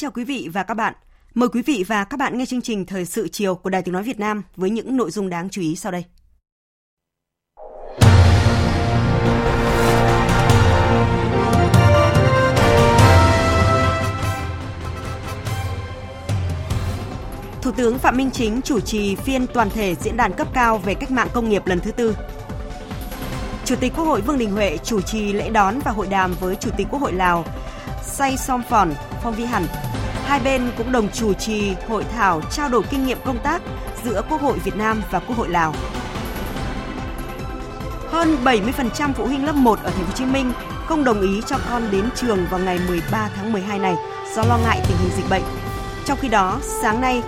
Chào quý vị và các bạn. Mời quý vị và các bạn nghe chương trình Thời sự chiều của Đài Tiếng Nói Việt Nam với những nội dung đáng chú ý sau đây. Thủ tướng Phạm Minh Chính chủ trì phiên toàn thể diễn đàn cấp cao về cách mạng công nghiệp lần thứ tư. Chủ tịch Quốc hội Vương Đình Huệ chủ trì lễ đón và hội đàm với Chủ tịch Quốc hội Lào Say Som Phòn, Phong Vi Hẳn. Hai bên cũng đồng chủ trì hội thảo trao đổi kinh nghiệm công tác giữa Quốc hội Việt Nam và Quốc hội Lào. Hơn 70% phụ huynh lớp 1 ở Thành phố Hồ Chí Minh không đồng ý cho con đến trường vào ngày 13 tháng 12 này do lo ngại tình hình dịch bệnh. Trong khi đó, sáng nay,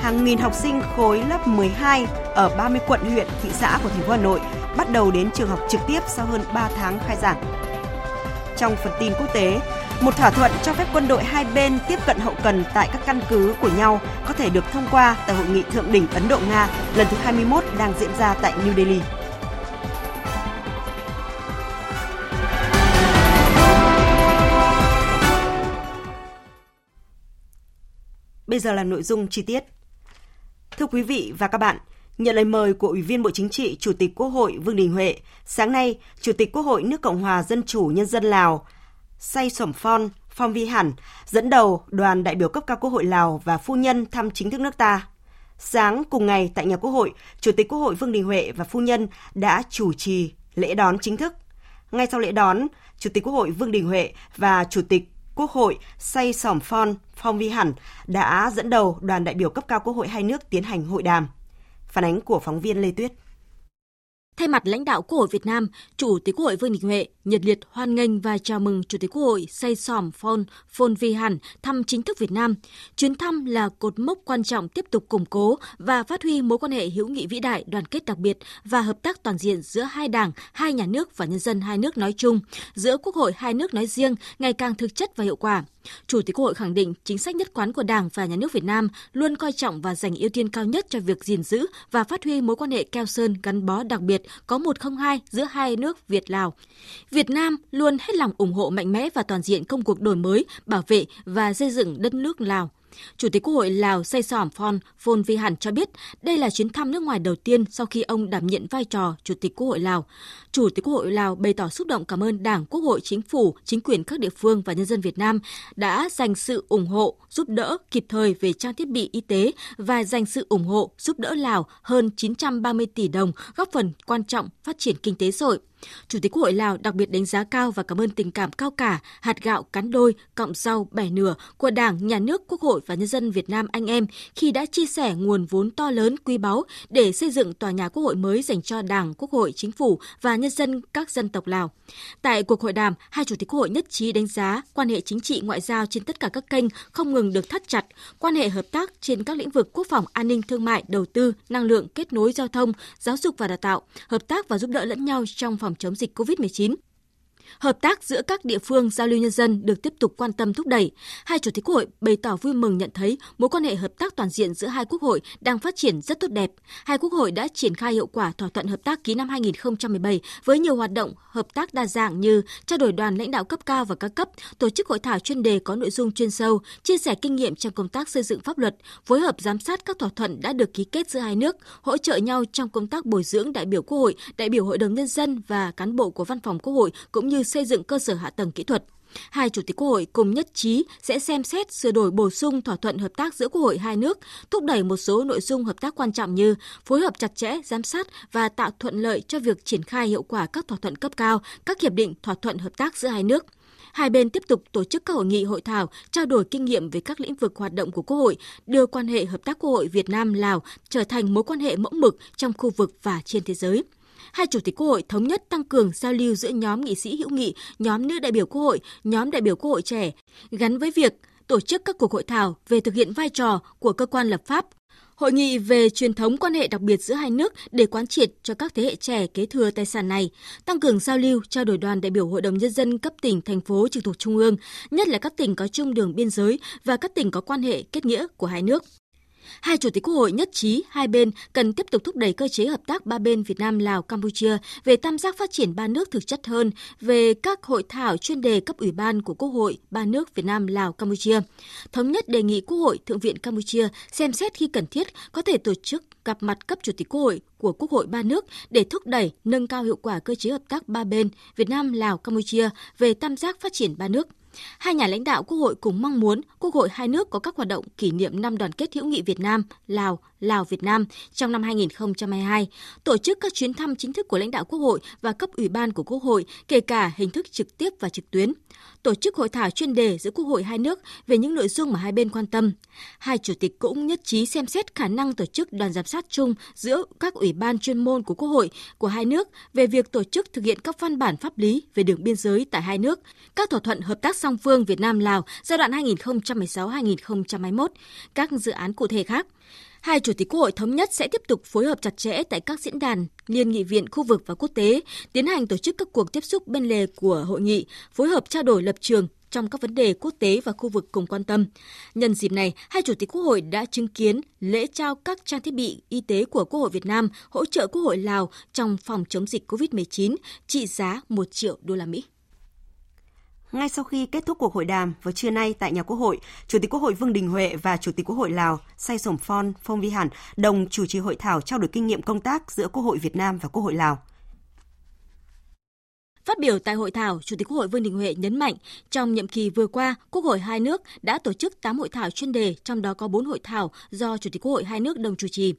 hàng nghìn học sinh khối lớp 12 ở 30 quận huyện, thị xã của thành phố Hà Nội bắt đầu đến trường học trực tiếp sau hơn 3 tháng khai giảng. Trong phần tin quốc tế, một thỏa thuận cho phép quân đội hai bên tiếp cận hậu cần tại các căn cứ của nhau có thể được thông qua tại hội nghị thượng đỉnh Ấn Độ Nga lần thứ 21 đang diễn ra tại New Delhi. Bây giờ là nội dung chi tiết. Thưa quý vị và các bạn, Nhận lời mời của Ủy viên Bộ Chính trị, Chủ tịch Quốc hội Vương Đình Huệ, sáng nay, Chủ tịch Quốc hội nước Cộng hòa Dân chủ Nhân dân Lào, Say Sổm Phon, Phong Vi Hẳn, dẫn đầu đoàn đại biểu cấp cao Quốc hội Lào và phu nhân thăm chính thức nước ta. Sáng cùng ngày tại nhà Quốc hội, Chủ tịch Quốc hội Vương Đình Huệ và phu nhân đã chủ trì lễ đón chính thức. Ngay sau lễ đón, Chủ tịch Quốc hội Vương Đình Huệ và Chủ tịch Quốc hội Say Sỏm Phon Phong Vi Hẳn đã dẫn đầu đoàn đại biểu cấp cao Quốc hội hai nước tiến hành hội đàm. Phản ánh của phóng viên Lê Tuyết. Thay mặt lãnh đạo Quốc hội Việt Nam, Chủ tịch Quốc hội Vương Đình Huệ nhiệt liệt hoan nghênh và chào mừng Chủ tịch Quốc hội Say Sòm Phon Phon Vi Hàn thăm chính thức Việt Nam. Chuyến thăm là cột mốc quan trọng tiếp tục củng cố và phát huy mối quan hệ hữu nghị vĩ đại, đoàn kết đặc biệt và hợp tác toàn diện giữa hai đảng, hai nhà nước và nhân dân hai nước nói chung, giữa Quốc hội hai nước nói riêng ngày càng thực chất và hiệu quả. Chủ tịch Quốc hội khẳng định chính sách nhất quán của Đảng và Nhà nước Việt Nam luôn coi trọng và dành ưu tiên cao nhất cho việc gìn giữ và phát huy mối quan hệ keo sơn gắn bó đặc biệt có 102 giữa hai nước Việt Lào. Việt Nam luôn hết lòng ủng hộ mạnh mẽ và toàn diện công cuộc đổi mới, bảo vệ và xây dựng đất nước Lào. Chủ tịch Quốc hội Lào Say Sỏm Phon Phon Vi Hẳn cho biết đây là chuyến thăm nước ngoài đầu tiên sau khi ông đảm nhiệm vai trò Chủ tịch Quốc hội Lào. Chủ tịch Quốc hội Lào bày tỏ xúc động cảm ơn Đảng, Quốc hội, Chính phủ, chính quyền các địa phương và nhân dân Việt Nam đã dành sự ủng hộ, giúp đỡ kịp thời về trang thiết bị y tế và dành sự ủng hộ, giúp đỡ Lào hơn 930 tỷ đồng, góp phần quan trọng phát triển kinh tế xã hội. Chủ tịch Quốc hội Lào đặc biệt đánh giá cao và cảm ơn tình cảm cao cả, hạt gạo cắn đôi, cọng rau bẻ nửa của Đảng, Nhà nước, Quốc hội và nhân dân Việt Nam anh em khi đã chia sẻ nguồn vốn to lớn quý báu để xây dựng tòa nhà Quốc hội mới dành cho Đảng, Quốc hội, Chính phủ và nhân dân các dân tộc Lào. Tại cuộc hội đàm, hai chủ tịch Quốc hội nhất trí đánh giá quan hệ chính trị ngoại giao trên tất cả các kênh không ngừng được thắt chặt, quan hệ hợp tác trên các lĩnh vực quốc phòng, an ninh, thương mại, đầu tư, năng lượng, kết nối giao thông, giáo dục và đào tạo, hợp tác và giúp đỡ lẫn nhau trong phòng chống dịch COVID-19. Hợp tác giữa các địa phương giao lưu nhân dân được tiếp tục quan tâm thúc đẩy. Hai chủ tịch Quốc hội bày tỏ vui mừng nhận thấy mối quan hệ hợp tác toàn diện giữa hai quốc hội đang phát triển rất tốt đẹp. Hai quốc hội đã triển khai hiệu quả thỏa thuận hợp tác ký năm 2017 với nhiều hoạt động hợp tác đa dạng như trao đổi đoàn lãnh đạo cấp cao và các cấp, tổ chức hội thảo chuyên đề có nội dung chuyên sâu, chia sẻ kinh nghiệm trong công tác xây dựng pháp luật, phối hợp giám sát các thỏa thuận đã được ký kết giữa hai nước, hỗ trợ nhau trong công tác bồi dưỡng đại biểu Quốc hội, đại biểu Hội đồng nhân dân và cán bộ của Văn phòng Quốc hội cũng như như xây dựng cơ sở hạ tầng kỹ thuật. Hai chủ tịch Quốc hội cùng nhất trí sẽ xem xét sửa đổi bổ sung thỏa thuận hợp tác giữa Quốc hội hai nước, thúc đẩy một số nội dung hợp tác quan trọng như phối hợp chặt chẽ, giám sát và tạo thuận lợi cho việc triển khai hiệu quả các thỏa thuận cấp cao, các hiệp định thỏa thuận hợp tác giữa hai nước. Hai bên tiếp tục tổ chức các hội nghị hội thảo, trao đổi kinh nghiệm về các lĩnh vực hoạt động của Quốc hội, đưa quan hệ hợp tác Quốc hội Việt Nam Lào trở thành mối quan hệ mẫu mực trong khu vực và trên thế giới hai chủ tịch Quốc hội thống nhất tăng cường giao lưu giữa nhóm nghị sĩ hữu nghị, nhóm nữ đại biểu Quốc hội, nhóm đại biểu Quốc hội trẻ, gắn với việc tổ chức các cuộc hội thảo về thực hiện vai trò của cơ quan lập pháp, Hội nghị về truyền thống quan hệ đặc biệt giữa hai nước để quán triệt cho các thế hệ trẻ kế thừa tài sản này, tăng cường giao lưu, trao đổi đoàn đại biểu Hội đồng Nhân dân cấp tỉnh, thành phố trực thuộc Trung ương, nhất là các tỉnh có chung đường biên giới và các tỉnh có quan hệ kết nghĩa của hai nước. Hai chủ tịch Quốc hội nhất trí hai bên cần tiếp tục thúc đẩy cơ chế hợp tác ba bên Việt Nam, Lào, Campuchia về tam giác phát triển ba nước thực chất hơn, về các hội thảo chuyên đề cấp ủy ban của Quốc hội ba nước Việt Nam, Lào, Campuchia. Thống nhất đề nghị Quốc hội Thượng viện Campuchia xem xét khi cần thiết có thể tổ chức gặp mặt cấp chủ tịch Quốc hội của Quốc hội ba nước để thúc đẩy nâng cao hiệu quả cơ chế hợp tác ba bên Việt Nam, Lào, Campuchia về tam giác phát triển ba nước. Hai nhà lãnh đạo Quốc hội cùng mong muốn Quốc hội hai nước có các hoạt động kỷ niệm năm đoàn kết hữu nghị Việt Nam, Lào, Lào Việt Nam trong năm 2022, tổ chức các chuyến thăm chính thức của lãnh đạo Quốc hội và cấp ủy ban của Quốc hội, kể cả hình thức trực tiếp và trực tuyến, tổ chức hội thảo chuyên đề giữa Quốc hội hai nước về những nội dung mà hai bên quan tâm. Hai chủ tịch cũng nhất trí xem xét khả năng tổ chức đoàn giám sát chung giữa các ủy ban chuyên môn của Quốc hội của hai nước về việc tổ chức thực hiện các văn bản pháp lý về đường biên giới tại hai nước, các thỏa thuận hợp tác song phương Việt Nam Lào giai đoạn 2016-2021, các dự án cụ thể khác. Hai chủ tịch Quốc hội thống nhất sẽ tiếp tục phối hợp chặt chẽ tại các diễn đàn, liên nghị viện khu vực và quốc tế, tiến hành tổ chức các cuộc tiếp xúc bên lề của hội nghị, phối hợp trao đổi lập trường trong các vấn đề quốc tế và khu vực cùng quan tâm. Nhân dịp này, hai chủ tịch Quốc hội đã chứng kiến lễ trao các trang thiết bị y tế của Quốc hội Việt Nam hỗ trợ Quốc hội Lào trong phòng chống dịch COVID-19 trị giá 1 triệu đô la Mỹ. Ngay sau khi kết thúc cuộc hội đàm vào trưa nay tại nhà Quốc hội, Chủ tịch Quốc hội Vương Đình Huệ và Chủ tịch Quốc hội Lào Say Sổm Phon Phong Vi hẳn đồng chủ trì hội thảo trao đổi kinh nghiệm công tác giữa Quốc hội Việt Nam và Quốc hội Lào. Phát biểu tại hội thảo, Chủ tịch Quốc hội Vương Đình Huệ nhấn mạnh, trong nhiệm kỳ vừa qua, Quốc hội hai nước đã tổ chức 8 hội thảo chuyên đề, trong đó có 4 hội thảo do Chủ tịch Quốc hội hai nước đồng chủ trì.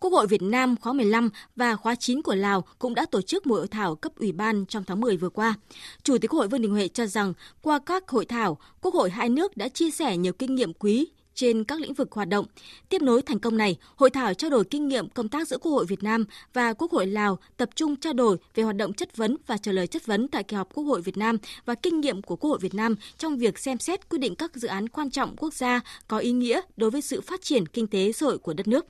Quốc hội Việt Nam khóa 15 và khóa 9 của Lào cũng đã tổ chức một hội thảo cấp ủy ban trong tháng 10 vừa qua. Chủ tịch Quốc hội Vương Đình Huệ cho rằng, qua các hội thảo, Quốc hội hai nước đã chia sẻ nhiều kinh nghiệm quý trên các lĩnh vực hoạt động. Tiếp nối thành công này, hội thảo trao đổi kinh nghiệm công tác giữa Quốc hội Việt Nam và Quốc hội Lào tập trung trao đổi về hoạt động chất vấn và trả lời chất vấn tại kỳ họp Quốc hội Việt Nam và kinh nghiệm của Quốc hội Việt Nam trong việc xem xét quyết định các dự án quan trọng quốc gia có ý nghĩa đối với sự phát triển kinh tế xã hội của đất nước.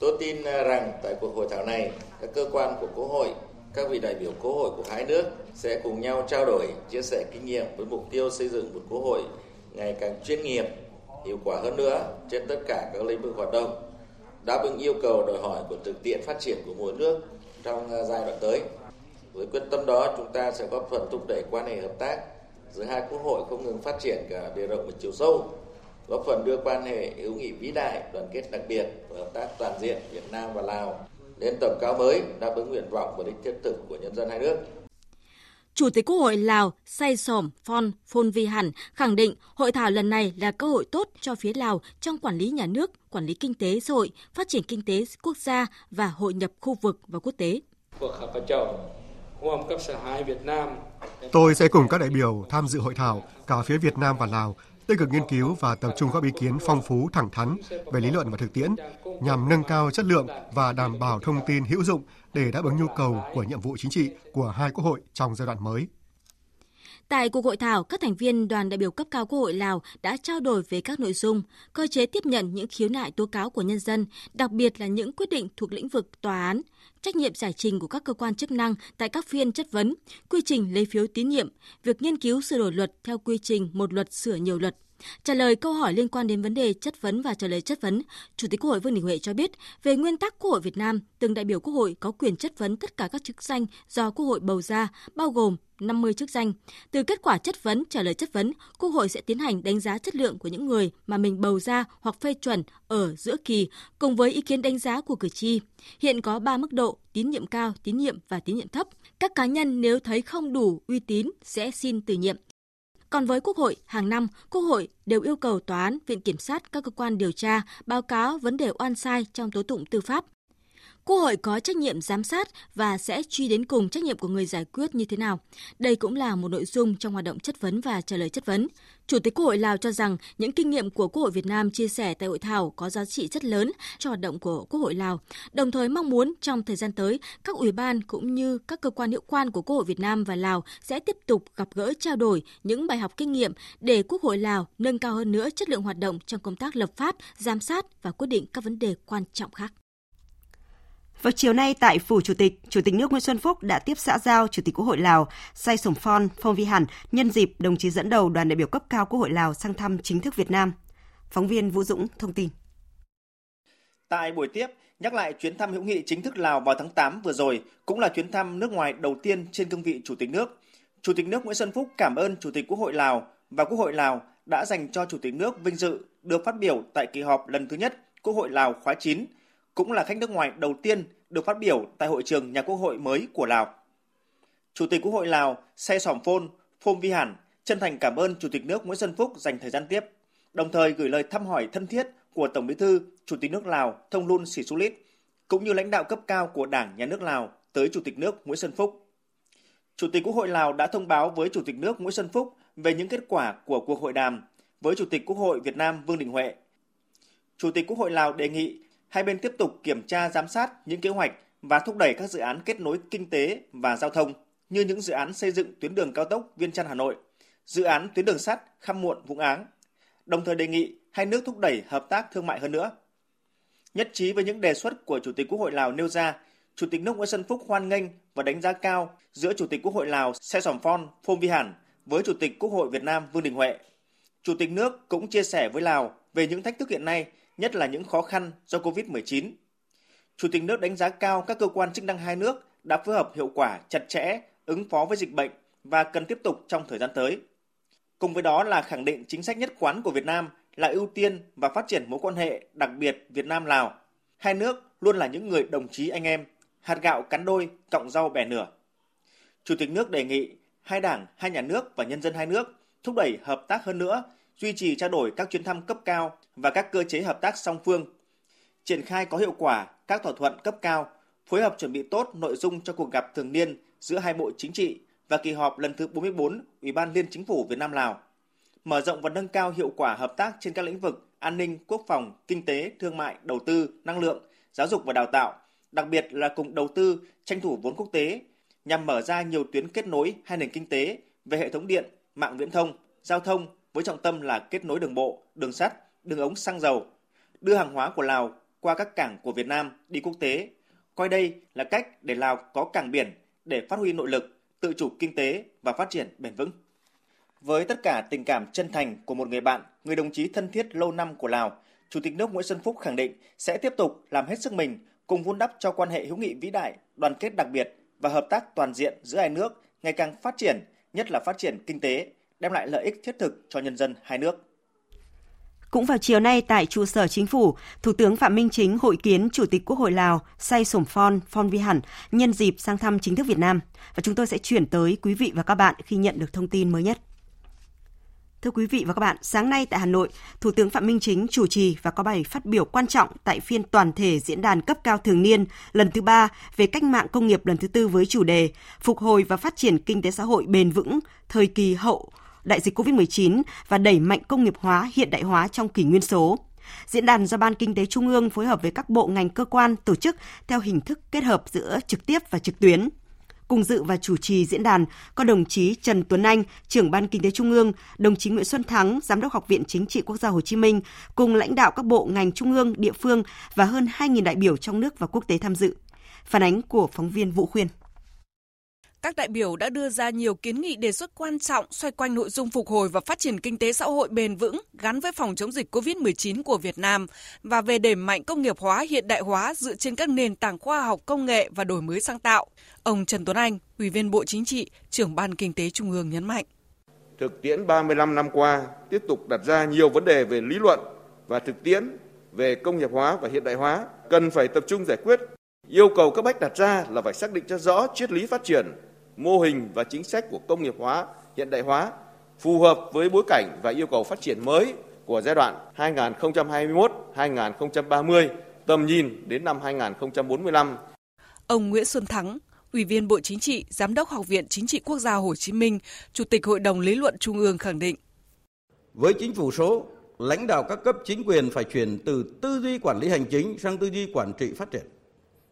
Tôi tin rằng tại cuộc hội thảo này, các cơ quan của Quốc hội, các vị đại biểu Quốc hội của hai nước sẽ cùng nhau trao đổi, chia sẻ kinh nghiệm với mục tiêu xây dựng một Quốc hội ngày càng chuyên nghiệp, hiệu quả hơn nữa trên tất cả các lĩnh vực hoạt động, đáp ứng yêu cầu đòi hỏi của thực tiễn phát triển của mỗi nước trong à, giai đoạn tới. Với quyết tâm đó, chúng ta sẽ góp phần thúc đẩy quan hệ hợp tác giữa hai quốc hội không ngừng phát triển cả bề rộng và chiều sâu, góp phần đưa quan hệ hữu nghị vĩ đại, đoàn kết đặc biệt và hợp tác toàn diện Việt Nam và Lào lên tầm cao mới, đáp ứng nguyện vọng và đích thiết thực của nhân dân hai nước. Chủ tịch Quốc hội Lào Say Sổm Phon Phon Vi Hẳn khẳng định hội thảo lần này là cơ hội tốt cho phía Lào trong quản lý nhà nước, quản lý kinh tế xã hội, phát triển kinh tế quốc gia và hội nhập khu vực và quốc tế. Tôi sẽ cùng các đại biểu tham dự hội thảo cả phía Việt Nam và Lào tích cực nghiên cứu và tập trung góp ý kiến phong phú, thẳng thắn về lý luận và thực tiễn, nhằm nâng cao chất lượng và đảm bảo thông tin hữu dụng để đáp ứng nhu cầu của nhiệm vụ chính trị của hai quốc hội trong giai đoạn mới. Tại cuộc hội thảo, các thành viên đoàn đại biểu cấp cao Quốc hội Lào đã trao đổi về các nội dung, cơ chế tiếp nhận những khiếu nại tố cáo của nhân dân, đặc biệt là những quyết định thuộc lĩnh vực tòa án, trách nhiệm giải trình của các cơ quan chức năng tại các phiên chất vấn, quy trình lấy phiếu tín nhiệm, việc nghiên cứu sửa đổi luật theo quy trình một luật sửa nhiều luật. Trả lời câu hỏi liên quan đến vấn đề chất vấn và trả lời chất vấn, Chủ tịch Quốc hội Vương Đình Huệ cho biết, về nguyên tắc Quốc hội Việt Nam, từng đại biểu Quốc hội có quyền chất vấn tất cả các chức danh do Quốc hội bầu ra, bao gồm 50 chức danh. Từ kết quả chất vấn, trả lời chất vấn, Quốc hội sẽ tiến hành đánh giá chất lượng của những người mà mình bầu ra hoặc phê chuẩn ở giữa kỳ, cùng với ý kiến đánh giá của cử tri. Hiện có 3 mức độ, tín nhiệm cao, tín nhiệm và tín nhiệm thấp. Các cá nhân nếu thấy không đủ uy tín sẽ xin từ nhiệm. Còn với Quốc hội, hàng năm, Quốc hội đều yêu cầu tòa án, viện kiểm sát, các cơ quan điều tra báo cáo vấn đề oan sai trong tố tụng tư pháp. Quốc hội có trách nhiệm giám sát và sẽ truy đến cùng trách nhiệm của người giải quyết như thế nào. Đây cũng là một nội dung trong hoạt động chất vấn và trả lời chất vấn. Chủ tịch Quốc hội Lào cho rằng những kinh nghiệm của Quốc hội Việt Nam chia sẻ tại hội thảo có giá trị rất lớn cho hoạt động của Quốc hội Lào, đồng thời mong muốn trong thời gian tới, các ủy ban cũng như các cơ quan hiệu quan của Quốc hội Việt Nam và Lào sẽ tiếp tục gặp gỡ trao đổi những bài học kinh nghiệm để Quốc hội Lào nâng cao hơn nữa chất lượng hoạt động trong công tác lập pháp, giám sát và quyết định các vấn đề quan trọng khác. Vào chiều nay tại Phủ Chủ tịch, Chủ tịch nước Nguyễn Xuân Phúc đã tiếp xã giao Chủ tịch Quốc hội Lào Say Sổm Phon Phong Vi Hẳn nhân dịp đồng chí dẫn đầu đoàn đại biểu cấp cao Quốc hội Lào sang thăm chính thức Việt Nam. Phóng viên Vũ Dũng thông tin. Tại buổi tiếp, nhắc lại chuyến thăm hữu nghị chính thức Lào vào tháng 8 vừa rồi cũng là chuyến thăm nước ngoài đầu tiên trên cương vị Chủ tịch nước. Chủ tịch nước Nguyễn Xuân Phúc cảm ơn Chủ tịch Quốc hội Lào và Quốc hội Lào đã dành cho Chủ tịch nước vinh dự được phát biểu tại kỳ họp lần thứ nhất Quốc hội Lào khóa 9, cũng là khách nước ngoài đầu tiên được phát biểu tại hội trường nhà quốc hội mới của Lào. Chủ tịch Quốc hội Lào Say Sỏm Phôn Phôm Vi Hẳn chân thành cảm ơn Chủ tịch nước Nguyễn Xuân Phúc dành thời gian tiếp, đồng thời gửi lời thăm hỏi thân thiết của Tổng Bí thư Chủ tịch nước Lào Thông Luân Sĩ Xu Lít cũng như lãnh đạo cấp cao của Đảng, Nhà nước Lào tới Chủ tịch nước Nguyễn Xuân Phúc. Chủ tịch Quốc hội Lào đã thông báo với Chủ tịch nước Nguyễn Xuân Phúc về những kết quả của cuộc hội đàm với Chủ tịch Quốc hội Việt Nam Vương Đình Huệ. Chủ tịch Quốc hội Lào đề nghị hai bên tiếp tục kiểm tra giám sát những kế hoạch và thúc đẩy các dự án kết nối kinh tế và giao thông như những dự án xây dựng tuyến đường cao tốc Viên Chăn Hà Nội, dự án tuyến đường sắt Khăm Muộn Vũng Áng, đồng thời đề nghị hai nước thúc đẩy hợp tác thương mại hơn nữa. Nhất trí với những đề xuất của Chủ tịch Quốc hội Lào nêu ra, Chủ tịch nước Nguyễn Xuân Phúc hoan nghênh và đánh giá cao giữa Chủ tịch Quốc hội Lào xe Sỏm Phon Phôm Vi Hẳn với Chủ tịch Quốc hội Việt Nam Vương Đình Huệ. Chủ tịch nước cũng chia sẻ với Lào về những thách thức hiện nay nhất là những khó khăn do COVID-19. Chủ tịch nước đánh giá cao các cơ quan chức năng hai nước đã phối hợp hiệu quả chặt chẽ ứng phó với dịch bệnh và cần tiếp tục trong thời gian tới. Cùng với đó là khẳng định chính sách nhất quán của Việt Nam là ưu tiên và phát triển mối quan hệ đặc biệt Việt Nam Lào. Hai nước luôn là những người đồng chí anh em, hạt gạo cắn đôi, cọng rau bẻ nửa. Chủ tịch nước đề nghị hai đảng, hai nhà nước và nhân dân hai nước thúc đẩy hợp tác hơn nữa duy trì trao đổi các chuyến thăm cấp cao và các cơ chế hợp tác song phương, triển khai có hiệu quả các thỏa thuận cấp cao, phối hợp chuẩn bị tốt nội dung cho cuộc gặp thường niên giữa hai bộ chính trị và kỳ họp lần thứ 44 Ủy ban Liên Chính phủ Việt Nam Lào, mở rộng và nâng cao hiệu quả hợp tác trên các lĩnh vực an ninh, quốc phòng, kinh tế, thương mại, đầu tư, năng lượng, giáo dục và đào tạo, đặc biệt là cùng đầu tư tranh thủ vốn quốc tế nhằm mở ra nhiều tuyến kết nối hai nền kinh tế về hệ thống điện, mạng viễn thông, giao thông, với trọng tâm là kết nối đường bộ, đường sắt, đường ống xăng dầu, đưa hàng hóa của Lào qua các cảng của Việt Nam đi quốc tế, coi đây là cách để Lào có cảng biển để phát huy nội lực, tự chủ kinh tế và phát triển bền vững. Với tất cả tình cảm chân thành của một người bạn, người đồng chí thân thiết lâu năm của Lào, Chủ tịch nước Nguyễn Xuân Phúc khẳng định sẽ tiếp tục làm hết sức mình cùng vun đắp cho quan hệ hữu nghị vĩ đại, đoàn kết đặc biệt và hợp tác toàn diện giữa hai nước ngày càng phát triển, nhất là phát triển kinh tế, đem lại lợi ích thiết thực cho nhân dân hai nước. Cũng vào chiều nay tại trụ sở chính phủ, Thủ tướng Phạm Minh Chính hội kiến Chủ tịch Quốc hội Lào Say Sổm Phon Phon Vi Hẳn nhân dịp sang thăm chính thức Việt Nam. Và chúng tôi sẽ chuyển tới quý vị và các bạn khi nhận được thông tin mới nhất. Thưa quý vị và các bạn, sáng nay tại Hà Nội, Thủ tướng Phạm Minh Chính chủ trì và có bài phát biểu quan trọng tại phiên toàn thể diễn đàn cấp cao thường niên lần thứ ba về cách mạng công nghiệp lần thứ tư với chủ đề Phục hồi và phát triển kinh tế xã hội bền vững thời kỳ hậu đại dịch COVID-19 và đẩy mạnh công nghiệp hóa, hiện đại hóa trong kỷ nguyên số. Diễn đàn do Ban Kinh tế Trung ương phối hợp với các bộ ngành cơ quan tổ chức theo hình thức kết hợp giữa trực tiếp và trực tuyến. Cùng dự và chủ trì diễn đàn có đồng chí Trần Tuấn Anh, trưởng Ban Kinh tế Trung ương, đồng chí Nguyễn Xuân Thắng, Giám đốc Học viện Chính trị Quốc gia Hồ Chí Minh, cùng lãnh đạo các bộ ngành trung ương, địa phương và hơn 2.000 đại biểu trong nước và quốc tế tham dự. Phản ánh của phóng viên Vũ Khuyên các đại biểu đã đưa ra nhiều kiến nghị đề xuất quan trọng xoay quanh nội dung phục hồi và phát triển kinh tế xã hội bền vững gắn với phòng chống dịch COVID-19 của Việt Nam và về đẩy mạnh công nghiệp hóa hiện đại hóa dựa trên các nền tảng khoa học công nghệ và đổi mới sáng tạo. Ông Trần Tuấn Anh, Ủy viên Bộ Chính trị, trưởng Ban Kinh tế Trung ương nhấn mạnh. Thực tiễn 35 năm qua tiếp tục đặt ra nhiều vấn đề về lý luận và thực tiễn về công nghiệp hóa và hiện đại hóa cần phải tập trung giải quyết. Yêu cầu cấp bách đặt ra là phải xác định cho rõ triết lý phát triển, mô hình và chính sách của công nghiệp hóa, hiện đại hóa phù hợp với bối cảnh và yêu cầu phát triển mới của giai đoạn 2021-2030, tầm nhìn đến năm 2045. Ông Nguyễn Xuân Thắng, Ủy viên Bộ Chính trị, Giám đốc Học viện Chính trị Quốc gia Hồ Chí Minh, Chủ tịch Hội đồng Lý luận Trung ương khẳng định. Với chính phủ số, lãnh đạo các cấp chính quyền phải chuyển từ tư duy quản lý hành chính sang tư duy quản trị phát triển.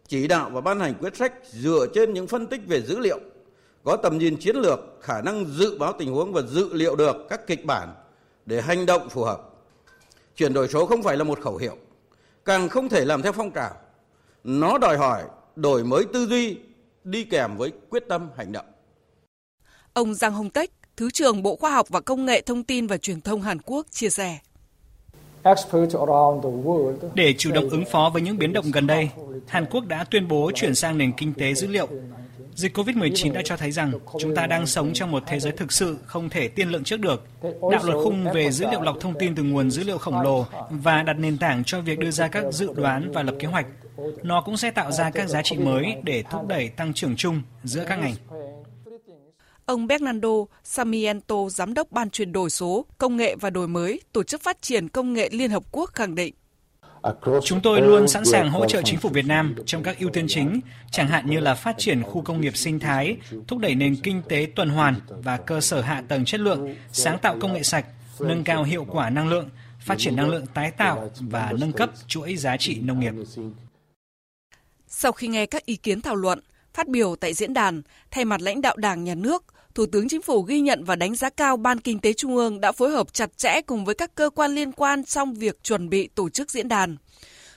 Chỉ đạo và ban hành quyết sách dựa trên những phân tích về dữ liệu, có tầm nhìn chiến lược, khả năng dự báo tình huống và dự liệu được các kịch bản để hành động phù hợp. Chuyển đổi số không phải là một khẩu hiệu, càng không thể làm theo phong trào. Nó đòi hỏi đổi mới tư duy đi kèm với quyết tâm hành động. Ông Giang Hồng Tech, Thứ trưởng Bộ Khoa học và Công nghệ Thông tin và Truyền thông Hàn Quốc chia sẻ. Để chủ động ứng phó với những biến động gần đây, Hàn Quốc đã tuyên bố chuyển sang nền kinh tế dữ liệu. Dịch COVID-19 đã cho thấy rằng chúng ta đang sống trong một thế giới thực sự không thể tiên lượng trước được. Đạo luật khung về dữ liệu lọc thông tin từ nguồn dữ liệu khổng lồ và đặt nền tảng cho việc đưa ra các dự đoán và lập kế hoạch. Nó cũng sẽ tạo ra các giá trị mới để thúc đẩy tăng trưởng chung giữa các ngành. Ông Bernardo Samiento, Giám đốc Ban chuyển đổi số, công nghệ và đổi mới, Tổ chức Phát triển Công nghệ Liên Hợp Quốc khẳng định. Chúng tôi luôn sẵn sàng hỗ trợ chính phủ Việt Nam trong các ưu tiên chính, chẳng hạn như là phát triển khu công nghiệp sinh thái, thúc đẩy nền kinh tế tuần hoàn và cơ sở hạ tầng chất lượng, sáng tạo công nghệ sạch, nâng cao hiệu quả năng lượng, phát triển năng lượng tái tạo và nâng cấp chuỗi giá trị nông nghiệp. Sau khi nghe các ý kiến thảo luận, phát biểu tại diễn đàn, thay mặt lãnh đạo Đảng, Nhà nước, Thủ tướng Chính phủ ghi nhận và đánh giá cao Ban Kinh tế Trung ương đã phối hợp chặt chẽ cùng với các cơ quan liên quan trong việc chuẩn bị tổ chức diễn đàn.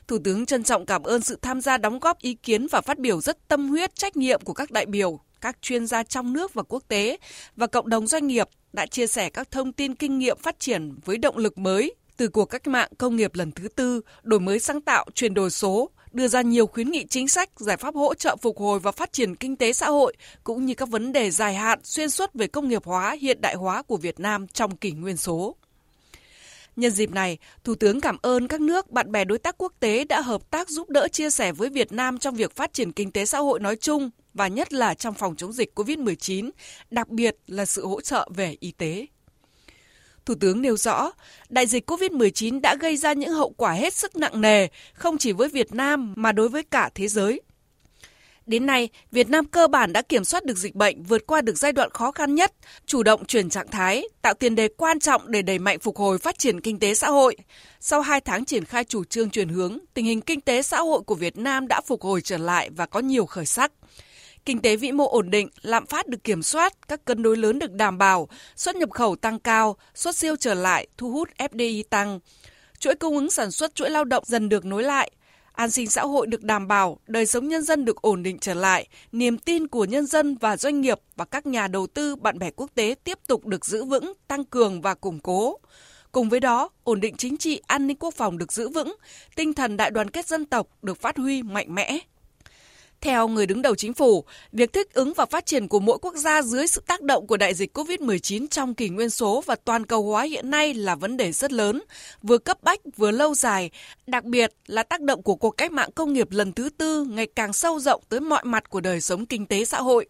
Thủ tướng trân trọng cảm ơn sự tham gia đóng góp ý kiến và phát biểu rất tâm huyết trách nhiệm của các đại biểu, các chuyên gia trong nước và quốc tế và cộng đồng doanh nghiệp đã chia sẻ các thông tin kinh nghiệm phát triển với động lực mới từ cuộc cách mạng công nghiệp lần thứ tư, đổi mới sáng tạo, chuyển đổi số, đưa ra nhiều khuyến nghị chính sách, giải pháp hỗ trợ phục hồi và phát triển kinh tế xã hội, cũng như các vấn đề dài hạn xuyên suốt về công nghiệp hóa, hiện đại hóa của Việt Nam trong kỷ nguyên số. Nhân dịp này, Thủ tướng cảm ơn các nước, bạn bè đối tác quốc tế đã hợp tác giúp đỡ chia sẻ với Việt Nam trong việc phát triển kinh tế xã hội nói chung và nhất là trong phòng chống dịch COVID-19, đặc biệt là sự hỗ trợ về y tế. Thủ tướng nêu rõ, đại dịch COVID-19 đã gây ra những hậu quả hết sức nặng nề, không chỉ với Việt Nam mà đối với cả thế giới. Đến nay, Việt Nam cơ bản đã kiểm soát được dịch bệnh, vượt qua được giai đoạn khó khăn nhất, chủ động chuyển trạng thái, tạo tiền đề quan trọng để đẩy mạnh phục hồi phát triển kinh tế xã hội. Sau 2 tháng triển khai chủ trương chuyển hướng, tình hình kinh tế xã hội của Việt Nam đã phục hồi trở lại và có nhiều khởi sắc. Kinh tế vĩ mô ổn định, lạm phát được kiểm soát, các cân đối lớn được đảm bảo, xuất nhập khẩu tăng cao, xuất siêu trở lại, thu hút FDI tăng. Chuỗi cung ứng sản xuất, chuỗi lao động dần được nối lại, an sinh xã hội được đảm bảo, đời sống nhân dân được ổn định trở lại, niềm tin của nhân dân và doanh nghiệp và các nhà đầu tư, bạn bè quốc tế tiếp tục được giữ vững, tăng cường và củng cố. Cùng với đó, ổn định chính trị, an ninh quốc phòng được giữ vững, tinh thần đại đoàn kết dân tộc được phát huy mạnh mẽ. Theo người đứng đầu chính phủ, việc thích ứng và phát triển của mỗi quốc gia dưới sự tác động của đại dịch COVID-19 trong kỷ nguyên số và toàn cầu hóa hiện nay là vấn đề rất lớn, vừa cấp bách vừa lâu dài, đặc biệt là tác động của cuộc cách mạng công nghiệp lần thứ tư ngày càng sâu rộng tới mọi mặt của đời sống kinh tế xã hội.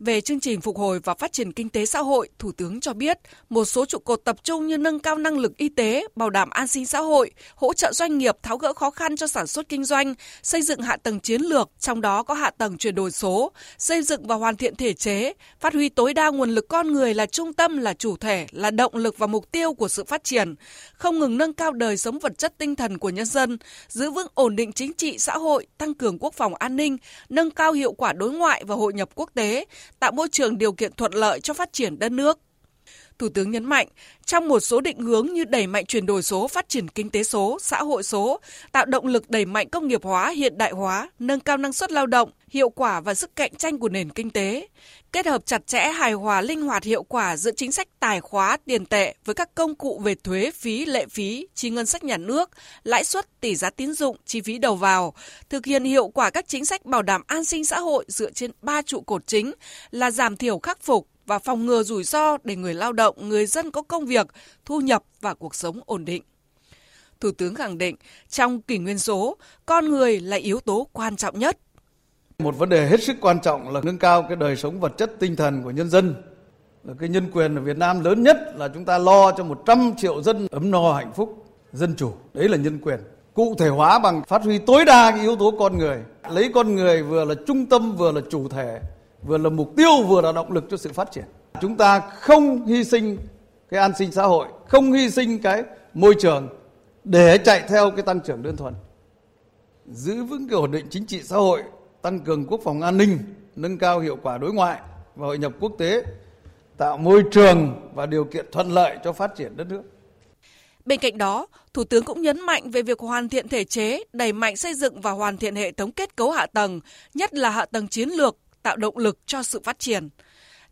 Về chương trình phục hồi và phát triển kinh tế xã hội, Thủ tướng cho biết một số trụ cột tập trung như nâng cao năng lực y tế, bảo đảm an sinh xã hội, hỗ trợ doanh nghiệp tháo gỡ khó khăn cho sản xuất kinh doanh, xây dựng hạ tầng chiến lược, trong đó có hạ tầng chuyển đổi số, xây dựng và hoàn thiện thể chế, phát huy tối đa nguồn lực con người là trung tâm, là chủ thể, là động lực và mục tiêu của sự phát triển, không ngừng nâng cao đời sống vật chất tinh thần của nhân dân, giữ vững ổn định chính trị xã hội, tăng cường quốc phòng an ninh, nâng cao hiệu quả đối ngoại và hội nhập quốc tế, tạo môi trường điều kiện thuận lợi cho phát triển đất nước. Thủ tướng nhấn mạnh, trong một số định hướng như đẩy mạnh chuyển đổi số, phát triển kinh tế số, xã hội số, tạo động lực đẩy mạnh công nghiệp hóa, hiện đại hóa, nâng cao năng suất lao động, hiệu quả và sức cạnh tranh của nền kinh tế, kết hợp chặt chẽ, hài hòa, linh hoạt hiệu quả giữa chính sách tài khóa, tiền tệ với các công cụ về thuế, phí, lệ phí, chi ngân sách nhà nước, lãi suất, tỷ giá tín dụng, chi phí đầu vào, thực hiện hiệu quả các chính sách bảo đảm an sinh xã hội dựa trên ba trụ cột chính là giảm thiểu khắc phục, và phòng ngừa rủi ro để người lao động, người dân có công việc, thu nhập và cuộc sống ổn định. Thủ tướng khẳng định, trong kỷ nguyên số, con người là yếu tố quan trọng nhất. Một vấn đề hết sức quan trọng là nâng cao cái đời sống vật chất tinh thần của nhân dân. Cái nhân quyền ở Việt Nam lớn nhất là chúng ta lo cho 100 triệu dân ấm no hạnh phúc, dân chủ. Đấy là nhân quyền. Cụ thể hóa bằng phát huy tối đa cái yếu tố con người. Lấy con người vừa là trung tâm vừa là chủ thể vừa là mục tiêu vừa là động lực cho sự phát triển. Chúng ta không hy sinh cái an sinh xã hội, không hy sinh cái môi trường để chạy theo cái tăng trưởng đơn thuần. Giữ vững cái ổn định chính trị xã hội, tăng cường quốc phòng an ninh, nâng cao hiệu quả đối ngoại và hội nhập quốc tế, tạo môi trường và điều kiện thuận lợi cho phát triển đất nước. Bên cạnh đó, Thủ tướng cũng nhấn mạnh về việc hoàn thiện thể chế, đẩy mạnh xây dựng và hoàn thiện hệ thống kết cấu hạ tầng, nhất là hạ tầng chiến lược tạo động lực cho sự phát triển.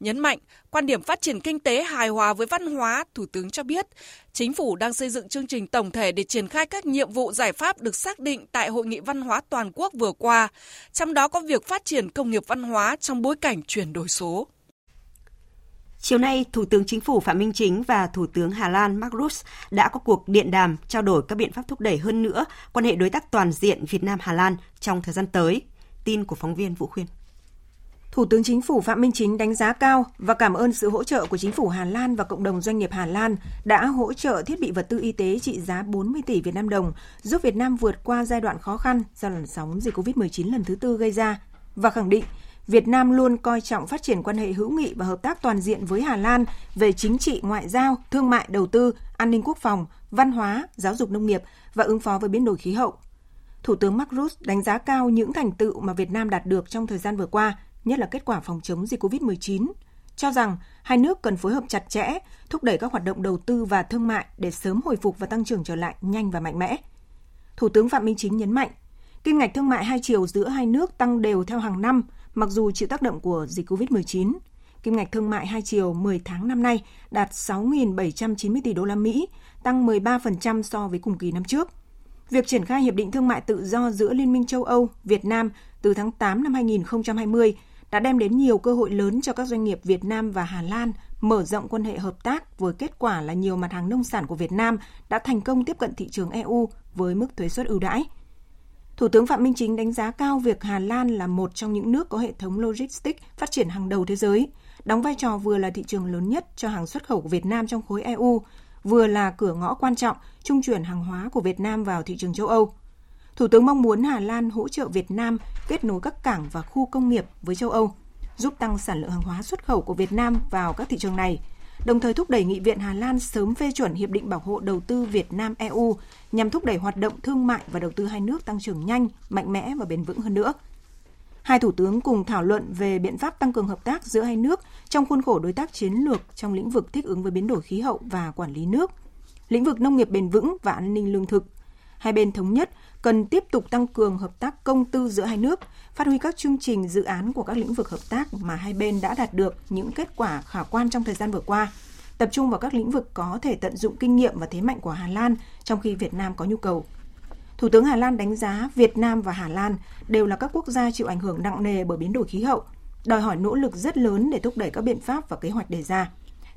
Nhấn mạnh, quan điểm phát triển kinh tế hài hòa với văn hóa, Thủ tướng cho biết, chính phủ đang xây dựng chương trình tổng thể để triển khai các nhiệm vụ giải pháp được xác định tại Hội nghị văn hóa toàn quốc vừa qua, trong đó có việc phát triển công nghiệp văn hóa trong bối cảnh chuyển đổi số. Chiều nay, Thủ tướng Chính phủ Phạm Minh Chính và Thủ tướng Hà Lan Mark Rutte đã có cuộc điện đàm trao đổi các biện pháp thúc đẩy hơn nữa quan hệ đối tác toàn diện Việt Nam-Hà Lan trong thời gian tới. Tin của phóng viên Vũ Khuyên. Thủ tướng Chính phủ Phạm Minh Chính đánh giá cao và cảm ơn sự hỗ trợ của Chính phủ Hà Lan và cộng đồng doanh nghiệp Hà Lan đã hỗ trợ thiết bị vật tư y tế trị giá 40 tỷ Việt Nam đồng, giúp Việt Nam vượt qua giai đoạn khó khăn do làn sóng dịch COVID-19 lần thứ tư gây ra và khẳng định Việt Nam luôn coi trọng phát triển quan hệ hữu nghị và hợp tác toàn diện với Hà Lan về chính trị, ngoại giao, thương mại, đầu tư, an ninh quốc phòng, văn hóa, giáo dục nông nghiệp và ứng phó với biến đổi khí hậu. Thủ tướng Mark Rutte đánh giá cao những thành tựu mà Việt Nam đạt được trong thời gian vừa qua, nhất là kết quả phòng chống dịch COVID-19, cho rằng hai nước cần phối hợp chặt chẽ, thúc đẩy các hoạt động đầu tư và thương mại để sớm hồi phục và tăng trưởng trở lại nhanh và mạnh mẽ. Thủ tướng Phạm Minh Chính nhấn mạnh, kim ngạch thương mại hai chiều giữa hai nước tăng đều theo hàng năm, mặc dù chịu tác động của dịch COVID-19. Kim ngạch thương mại hai chiều 10 tháng năm nay đạt 6.790 tỷ đô la Mỹ, tăng 13% so với cùng kỳ năm trước. Việc triển khai hiệp định thương mại tự do giữa Liên minh châu Âu, Việt Nam từ tháng 8 năm 2020 đã đem đến nhiều cơ hội lớn cho các doanh nghiệp Việt Nam và Hà Lan mở rộng quan hệ hợp tác với kết quả là nhiều mặt hàng nông sản của Việt Nam đã thành công tiếp cận thị trường EU với mức thuế suất ưu đãi. Thủ tướng Phạm Minh Chính đánh giá cao việc Hà Lan là một trong những nước có hệ thống logistics phát triển hàng đầu thế giới, đóng vai trò vừa là thị trường lớn nhất cho hàng xuất khẩu của Việt Nam trong khối EU, vừa là cửa ngõ quan trọng trung chuyển hàng hóa của Việt Nam vào thị trường châu Âu. Thủ tướng mong muốn Hà Lan hỗ trợ Việt Nam kết nối các cảng và khu công nghiệp với châu Âu, giúp tăng sản lượng hàng hóa xuất khẩu của Việt Nam vào các thị trường này, đồng thời thúc đẩy Nghị viện Hà Lan sớm phê chuẩn Hiệp định Bảo hộ Đầu tư Việt Nam-EU nhằm thúc đẩy hoạt động thương mại và đầu tư hai nước tăng trưởng nhanh, mạnh mẽ và bền vững hơn nữa. Hai thủ tướng cùng thảo luận về biện pháp tăng cường hợp tác giữa hai nước trong khuôn khổ đối tác chiến lược trong lĩnh vực thích ứng với biến đổi khí hậu và quản lý nước, lĩnh vực nông nghiệp bền vững và an ninh lương thực. Hai bên thống nhất cần tiếp tục tăng cường hợp tác công tư giữa hai nước, phát huy các chương trình dự án của các lĩnh vực hợp tác mà hai bên đã đạt được những kết quả khả quan trong thời gian vừa qua, tập trung vào các lĩnh vực có thể tận dụng kinh nghiệm và thế mạnh của Hà Lan trong khi Việt Nam có nhu cầu. Thủ tướng Hà Lan đánh giá Việt Nam và Hà Lan đều là các quốc gia chịu ảnh hưởng nặng nề bởi biến đổi khí hậu, đòi hỏi nỗ lực rất lớn để thúc đẩy các biện pháp và kế hoạch đề ra.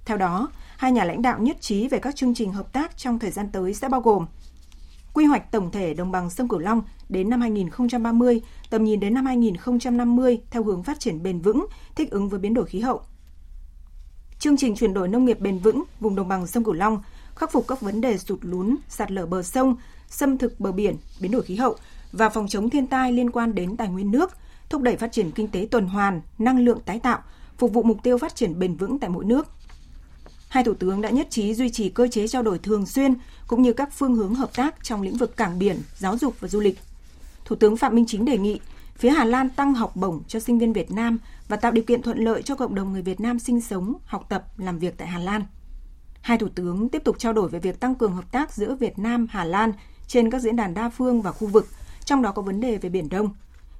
Theo đó, hai nhà lãnh đạo nhất trí về các chương trình hợp tác trong thời gian tới sẽ bao gồm quy hoạch tổng thể đồng bằng sông Cửu Long đến năm 2030, tầm nhìn đến năm 2050 theo hướng phát triển bền vững, thích ứng với biến đổi khí hậu. Chương trình chuyển đổi nông nghiệp bền vững vùng đồng bằng sông Cửu Long, khắc phục các vấn đề sụt lún, sạt lở bờ sông, xâm thực bờ biển, biến đổi khí hậu và phòng chống thiên tai liên quan đến tài nguyên nước, thúc đẩy phát triển kinh tế tuần hoàn, năng lượng tái tạo, phục vụ mục tiêu phát triển bền vững tại mỗi nước. Hai thủ tướng đã nhất trí duy trì cơ chế trao đổi thường xuyên cũng như các phương hướng hợp tác trong lĩnh vực cảng biển, giáo dục và du lịch. Thủ tướng Phạm Minh Chính đề nghị Phía Hà Lan tăng học bổng cho sinh viên Việt Nam và tạo điều kiện thuận lợi cho cộng đồng người Việt Nam sinh sống, học tập, làm việc tại Hà Lan. Hai thủ tướng tiếp tục trao đổi về việc tăng cường hợp tác giữa Việt Nam, Hà Lan trên các diễn đàn đa phương và khu vực, trong đó có vấn đề về Biển Đông.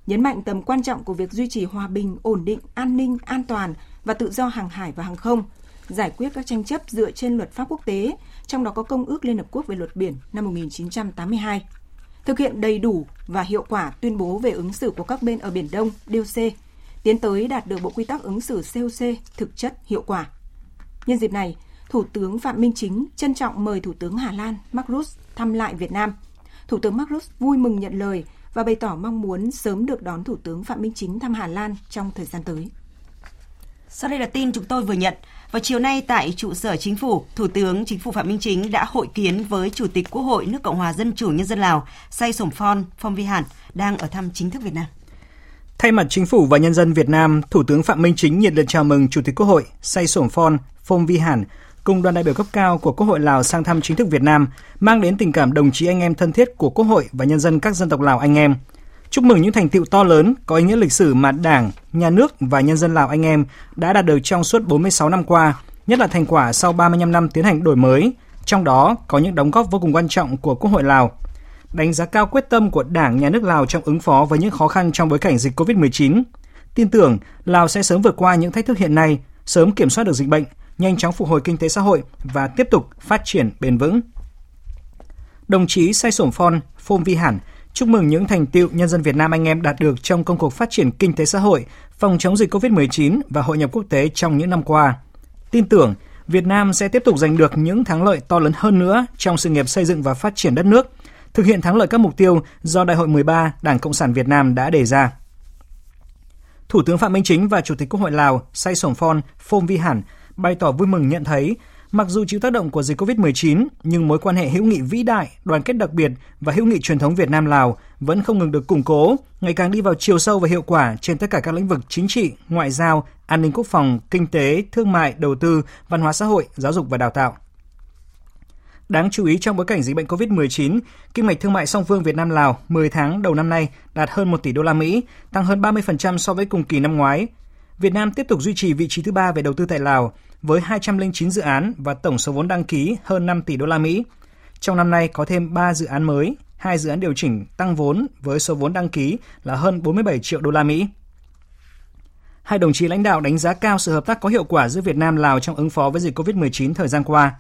Nhấn mạnh tầm quan trọng của việc duy trì hòa bình, ổn định, an ninh, an toàn và tự do hàng hải và hàng không, giải quyết các tranh chấp dựa trên luật pháp quốc tế, trong đó có Công ước Liên Hợp Quốc về luật biển năm 1982 thực hiện đầy đủ và hiệu quả tuyên bố về ứng xử của các bên ở Biển Đông DOC, tiến tới đạt được bộ quy tắc ứng xử COC thực chất hiệu quả. Nhân dịp này, Thủ tướng Phạm Minh Chính trân trọng mời Thủ tướng Hà Lan Mark Rutte thăm lại Việt Nam. Thủ tướng Mark Rutte vui mừng nhận lời và bày tỏ mong muốn sớm được đón Thủ tướng Phạm Minh Chính thăm Hà Lan trong thời gian tới. Sau đây là tin chúng tôi vừa nhận. Vào chiều nay tại trụ sở chính phủ, Thủ tướng Chính phủ Phạm Minh Chính đã hội kiến với Chủ tịch Quốc hội nước Cộng hòa Dân chủ Nhân dân Lào, Say Sổm Phon Phong Vi Hàn, đang ở thăm chính thức Việt Nam. Thay mặt chính phủ và nhân dân Việt Nam, Thủ tướng Phạm Minh Chính nhiệt liệt chào mừng Chủ tịch Quốc hội Say Sổm Phon Phong Vi Hàn cùng đoàn đại biểu cấp cao của Quốc hội Lào sang thăm chính thức Việt Nam, mang đến tình cảm đồng chí anh em thân thiết của Quốc hội và nhân dân các dân tộc Lào anh em – chúc mừng những thành tựu to lớn có ý nghĩa lịch sử mà Đảng, Nhà nước và nhân dân Lào anh em đã đạt được trong suốt 46 năm qua, nhất là thành quả sau 35 năm tiến hành đổi mới, trong đó có những đóng góp vô cùng quan trọng của Quốc hội Lào. Đánh giá cao quyết tâm của Đảng, Nhà nước Lào trong ứng phó với những khó khăn trong bối cảnh dịch COVID-19. Tin tưởng Lào sẽ sớm vượt qua những thách thức hiện nay, sớm kiểm soát được dịch bệnh, nhanh chóng phục hồi kinh tế xã hội và tiếp tục phát triển bền vững. Đồng chí Sai Sổm Phon, Phom Vi Hẳn, chúc mừng những thành tiệu nhân dân Việt Nam anh em đạt được trong công cuộc phát triển kinh tế xã hội, phòng chống dịch COVID-19 và hội nhập quốc tế trong những năm qua. Tin tưởng Việt Nam sẽ tiếp tục giành được những thắng lợi to lớn hơn nữa trong sự nghiệp xây dựng và phát triển đất nước, thực hiện thắng lợi các mục tiêu do Đại hội 13 Đảng Cộng sản Việt Nam đã đề ra. Thủ tướng Phạm Minh Chính và Chủ tịch Quốc hội Lào Say Sổm Phon Phom Vi Hẳn bày tỏ vui mừng nhận thấy Mặc dù chịu tác động của dịch COVID-19, nhưng mối quan hệ hữu nghị vĩ đại, đoàn kết đặc biệt và hữu nghị truyền thống Việt Nam Lào vẫn không ngừng được củng cố, ngày càng đi vào chiều sâu và hiệu quả trên tất cả các lĩnh vực chính trị, ngoại giao, an ninh quốc phòng, kinh tế, thương mại, đầu tư, văn hóa xã hội, giáo dục và đào tạo. Đáng chú ý trong bối cảnh dịch bệnh COVID-19, kim ngạch thương mại song phương Việt Nam Lào 10 tháng đầu năm nay đạt hơn 1 tỷ đô la Mỹ, tăng hơn 30% so với cùng kỳ năm ngoái. Việt Nam tiếp tục duy trì vị trí thứ ba về đầu tư tại Lào với 209 dự án và tổng số vốn đăng ký hơn 5 tỷ đô la Mỹ. Trong năm nay có thêm 3 dự án mới, hai dự án điều chỉnh tăng vốn với số vốn đăng ký là hơn 47 triệu đô la Mỹ. Hai đồng chí lãnh đạo đánh giá cao sự hợp tác có hiệu quả giữa Việt Nam Lào trong ứng phó với dịch COVID-19 thời gian qua.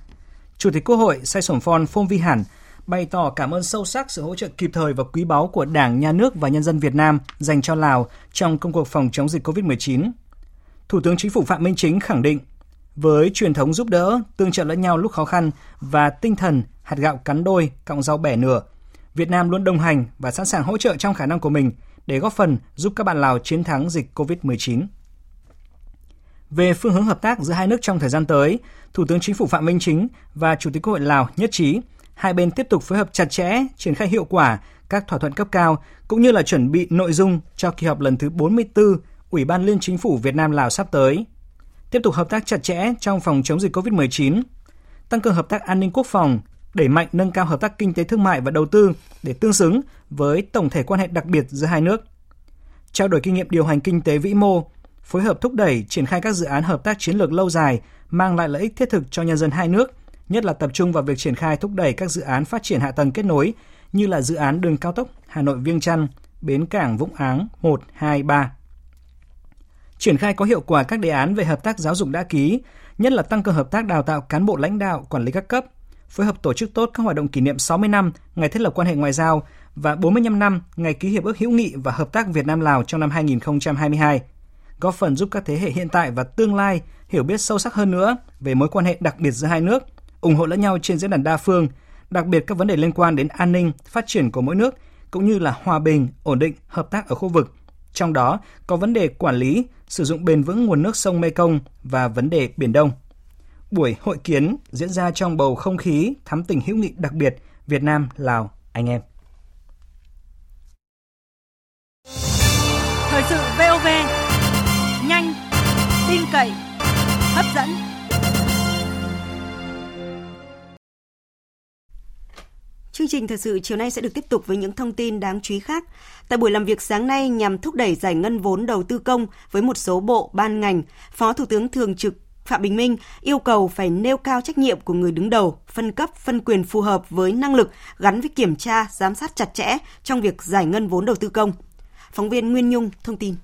Chủ tịch Quốc hội Say Sổm Phon Phong Vi Hẳn bày tỏ cảm ơn sâu sắc sự hỗ trợ kịp thời và quý báu của Đảng, Nhà nước và nhân dân Việt Nam dành cho Lào trong công cuộc phòng chống dịch COVID-19. Thủ tướng Chính phủ Phạm Minh Chính khẳng định với truyền thống giúp đỡ, tương trợ lẫn nhau lúc khó khăn và tinh thần hạt gạo cắn đôi, cọng rau bẻ nửa, Việt Nam luôn đồng hành và sẵn sàng hỗ trợ trong khả năng của mình để góp phần giúp các bạn Lào chiến thắng dịch COVID-19. Về phương hướng hợp tác giữa hai nước trong thời gian tới, Thủ tướng Chính phủ Phạm Minh Chính và Chủ tịch Quốc hội Lào nhất trí hai bên tiếp tục phối hợp chặt chẽ, triển khai hiệu quả các thỏa thuận cấp cao cũng như là chuẩn bị nội dung cho kỳ họp lần thứ 44 Ủy ban Liên Chính phủ Việt Nam Lào sắp tới tiếp tục hợp tác chặt chẽ trong phòng chống dịch COVID-19, tăng cường hợp tác an ninh quốc phòng, đẩy mạnh nâng cao hợp tác kinh tế thương mại và đầu tư để tương xứng với tổng thể quan hệ đặc biệt giữa hai nước. Trao đổi kinh nghiệm điều hành kinh tế vĩ mô, phối hợp thúc đẩy triển khai các dự án hợp tác chiến lược lâu dài mang lại lợi ích thiết thực cho nhân dân hai nước, nhất là tập trung vào việc triển khai thúc đẩy các dự án phát triển hạ tầng kết nối như là dự án đường cao tốc Hà Nội Viêng Chăn, bến cảng Vũng Áng 1, 2, 3 triển khai có hiệu quả các đề án về hợp tác giáo dục đã ký, nhất là tăng cường hợp tác đào tạo cán bộ lãnh đạo, quản lý các cấp, phối hợp tổ chức tốt các hoạt động kỷ niệm 60 năm ngày thiết lập quan hệ ngoại giao và 45 năm ngày ký hiệp ước hữu nghị và hợp tác Việt Nam Lào trong năm 2022, góp phần giúp các thế hệ hiện tại và tương lai hiểu biết sâu sắc hơn nữa về mối quan hệ đặc biệt giữa hai nước, ủng hộ lẫn nhau trên diễn đàn đa phương, đặc biệt các vấn đề liên quan đến an ninh, phát triển của mỗi nước cũng như là hòa bình, ổn định, hợp tác ở khu vực. Trong đó có vấn đề quản lý, sử dụng bền vững nguồn nước sông Mekong và vấn đề Biển Đông. Buổi hội kiến diễn ra trong bầu không khí thắm tình hữu nghị đặc biệt Việt Nam Lào anh em. Thời sự VOV nhanh, tin cậy, hấp dẫn. Chương trình thời sự chiều nay sẽ được tiếp tục với những thông tin đáng chú ý khác. Tại buổi làm việc sáng nay nhằm thúc đẩy giải ngân vốn đầu tư công với một số bộ ban ngành, Phó Thủ tướng Thường trực Phạm Bình Minh yêu cầu phải nêu cao trách nhiệm của người đứng đầu, phân cấp, phân quyền phù hợp với năng lực gắn với kiểm tra, giám sát chặt chẽ trong việc giải ngân vốn đầu tư công. Phóng viên Nguyên Nhung thông tin.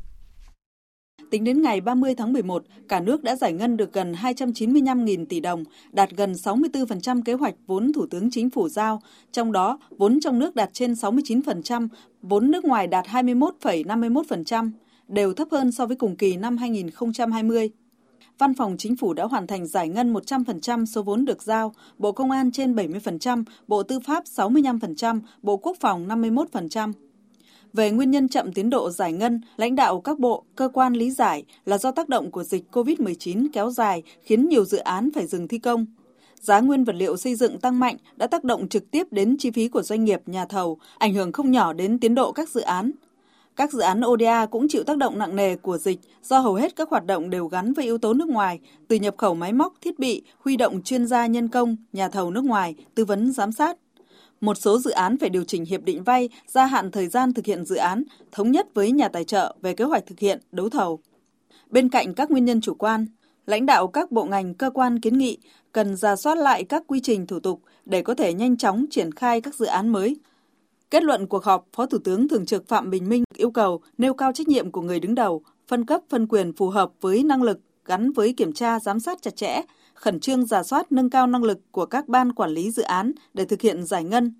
Tính đến ngày 30 tháng 11, cả nước đã giải ngân được gần 295.000 tỷ đồng, đạt gần 64% kế hoạch vốn Thủ tướng Chính phủ giao, trong đó vốn trong nước đạt trên 69%, vốn nước ngoài đạt 21,51%, đều thấp hơn so với cùng kỳ năm 2020. Văn phòng Chính phủ đã hoàn thành giải ngân 100% số vốn được giao, Bộ Công an trên 70%, Bộ Tư pháp 65%, Bộ Quốc phòng 51%. Về nguyên nhân chậm tiến độ giải ngân, lãnh đạo các bộ, cơ quan lý giải là do tác động của dịch COVID-19 kéo dài khiến nhiều dự án phải dừng thi công. Giá nguyên vật liệu xây dựng tăng mạnh đã tác động trực tiếp đến chi phí của doanh nghiệp, nhà thầu, ảnh hưởng không nhỏ đến tiến độ các dự án. Các dự án ODA cũng chịu tác động nặng nề của dịch do hầu hết các hoạt động đều gắn với yếu tố nước ngoài, từ nhập khẩu máy móc, thiết bị, huy động chuyên gia nhân công, nhà thầu nước ngoài, tư vấn giám sát. Một số dự án phải điều chỉnh hiệp định vay, gia hạn thời gian thực hiện dự án, thống nhất với nhà tài trợ về kế hoạch thực hiện, đấu thầu. Bên cạnh các nguyên nhân chủ quan, lãnh đạo các bộ ngành cơ quan kiến nghị cần ra soát lại các quy trình thủ tục để có thể nhanh chóng triển khai các dự án mới. Kết luận cuộc họp, Phó Thủ tướng Thường trực Phạm Bình Minh yêu cầu nêu cao trách nhiệm của người đứng đầu, phân cấp phân quyền phù hợp với năng lực gắn với kiểm tra giám sát chặt chẽ, khẩn trương giả soát nâng cao năng lực của các ban quản lý dự án để thực hiện giải ngân,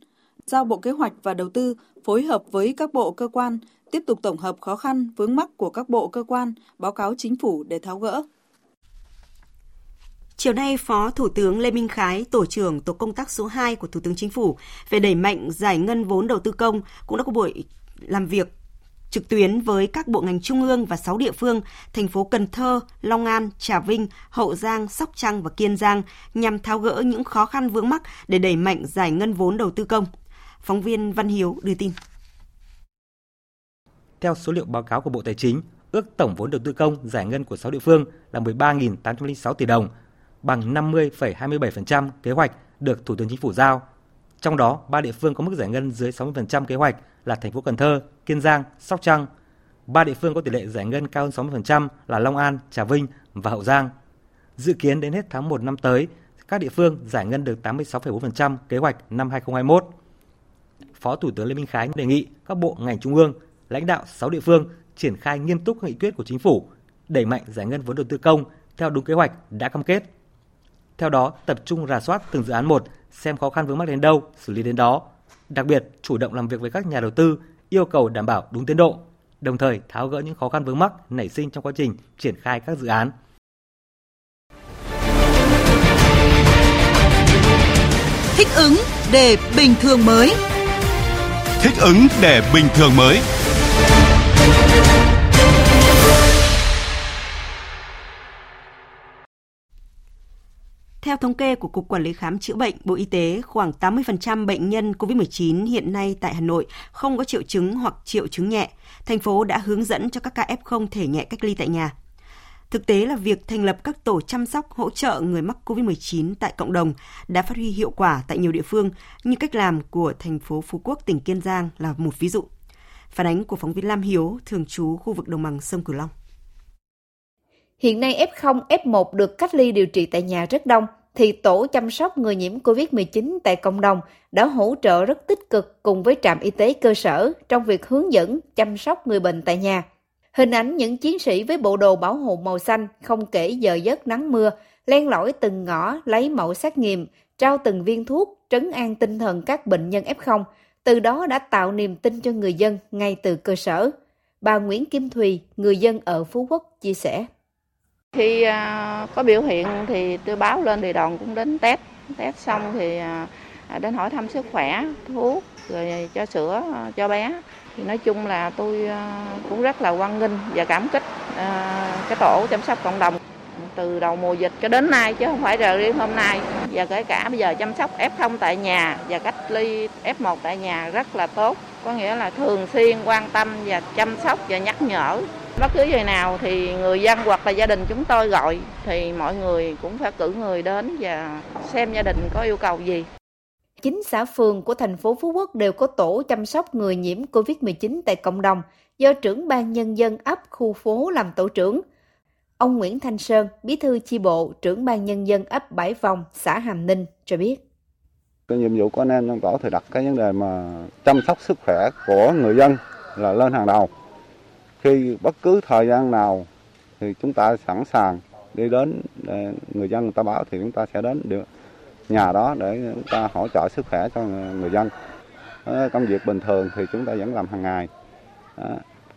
giao Bộ Kế hoạch và Đầu tư phối hợp với các bộ cơ quan tiếp tục tổng hợp khó khăn vướng mắc của các bộ cơ quan, báo cáo chính phủ để tháo gỡ. Chiều nay, Phó Thủ tướng Lê Minh Khái, Tổ trưởng Tổ công tác số 2 của Thủ tướng Chính phủ về đẩy mạnh giải ngân vốn đầu tư công cũng đã có buổi làm việc trực tuyến với các bộ ngành trung ương và 6 địa phương, thành phố Cần Thơ, Long An, Trà Vinh, Hậu Giang, Sóc Trăng và Kiên Giang nhằm tháo gỡ những khó khăn vướng mắc để đẩy mạnh giải ngân vốn đầu tư công. Phóng viên Văn Hiếu đưa tin. Theo số liệu báo cáo của Bộ Tài chính, ước tổng vốn đầu tư công giải ngân của 6 địa phương là 13.806 tỷ đồng, bằng 50,27% kế hoạch được Thủ tướng Chính phủ giao. Trong đó, ba địa phương có mức giải ngân dưới 60% kế hoạch là thành phố Cần Thơ, Kiên Giang, Sóc Trăng. Ba địa phương có tỷ lệ giải ngân cao hơn 60% là Long An, Trà Vinh và Hậu Giang. Dự kiến đến hết tháng 1 năm tới, các địa phương giải ngân được 86,4% kế hoạch năm 2021. Phó Thủ tướng Lê Minh Khái đề nghị các bộ ngành trung ương, lãnh đạo 6 địa phương triển khai nghiêm túc nghị quyết của chính phủ, đẩy mạnh giải ngân vốn đầu tư công theo đúng kế hoạch đã cam kết. Theo đó, tập trung rà soát từng dự án một, xem khó khăn vướng mắc đến đâu, xử lý đến đó. Đặc biệt, chủ động làm việc với các nhà đầu tư, yêu cầu đảm bảo đúng tiến độ, đồng thời tháo gỡ những khó khăn vướng mắc nảy sinh trong quá trình triển khai các dự án. Thích ứng để bình thường mới. Thích ứng để bình thường mới. Theo thống kê của Cục Quản lý Khám Chữa Bệnh, Bộ Y tế, khoảng 80% bệnh nhân COVID-19 hiện nay tại Hà Nội không có triệu chứng hoặc triệu chứng nhẹ. Thành phố đã hướng dẫn cho các ca F0 thể nhẹ cách ly tại nhà. Thực tế là việc thành lập các tổ chăm sóc hỗ trợ người mắc COVID-19 tại cộng đồng đã phát huy hiệu quả tại nhiều địa phương, như cách làm của thành phố Phú Quốc, tỉnh Kiên Giang là một ví dụ. Phản ánh của phóng viên Lam Hiếu, thường trú khu vực đồng bằng sông Cửu Long. Hiện nay F0, F1 được cách ly điều trị tại nhà rất đông, thì tổ chăm sóc người nhiễm COVID-19 tại cộng đồng đã hỗ trợ rất tích cực cùng với trạm y tế cơ sở trong việc hướng dẫn chăm sóc người bệnh tại nhà. Hình ảnh những chiến sĩ với bộ đồ bảo hộ màu xanh không kể giờ giấc nắng mưa, len lỏi từng ngõ lấy mẫu xét nghiệm, trao từng viên thuốc, trấn an tinh thần các bệnh nhân F0, từ đó đã tạo niềm tin cho người dân ngay từ cơ sở. Bà Nguyễn Kim Thùy, người dân ở Phú Quốc, chia sẻ. Khi à, có biểu hiện thì tôi báo lên thì đoàn cũng đến test, test xong thì à, à, đến hỏi thăm sức khỏe, thuốc, rồi cho sữa cho bé. Thì nói chung là tôi cũng rất là quan nghênh và cảm kích cái tổ chăm sóc cộng đồng từ đầu mùa dịch cho đến nay chứ không phải là riêng hôm nay. Và kể cả bây giờ chăm sóc F0 tại nhà và cách ly F1 tại nhà rất là tốt có nghĩa là thường xuyên quan tâm và chăm sóc và nhắc nhở bất cứ giờ nào thì người dân hoặc là gia đình chúng tôi gọi thì mọi người cũng phải cử người đến và xem gia đình có yêu cầu gì 19 xã phường của thành phố Phú Quốc đều có tổ chăm sóc người nhiễm COVID-19 tại cộng đồng do trưởng ban nhân dân ấp khu phố làm tổ trưởng. Ông Nguyễn Thanh Sơn, bí thư chi bộ, trưởng ban nhân dân ấp Bãi Vòng, xã Hàm Ninh cho biết. Cái nhiệm vụ của anh em trong tổ thì đặt cái vấn đề mà chăm sóc sức khỏe của người dân là lên hàng đầu. Khi bất cứ thời gian nào thì chúng ta sẵn sàng đi đến, để người dân người ta báo thì chúng ta sẽ đến được nhà đó để chúng ta hỗ trợ sức khỏe cho người dân. Công việc bình thường thì chúng ta vẫn làm hàng ngày.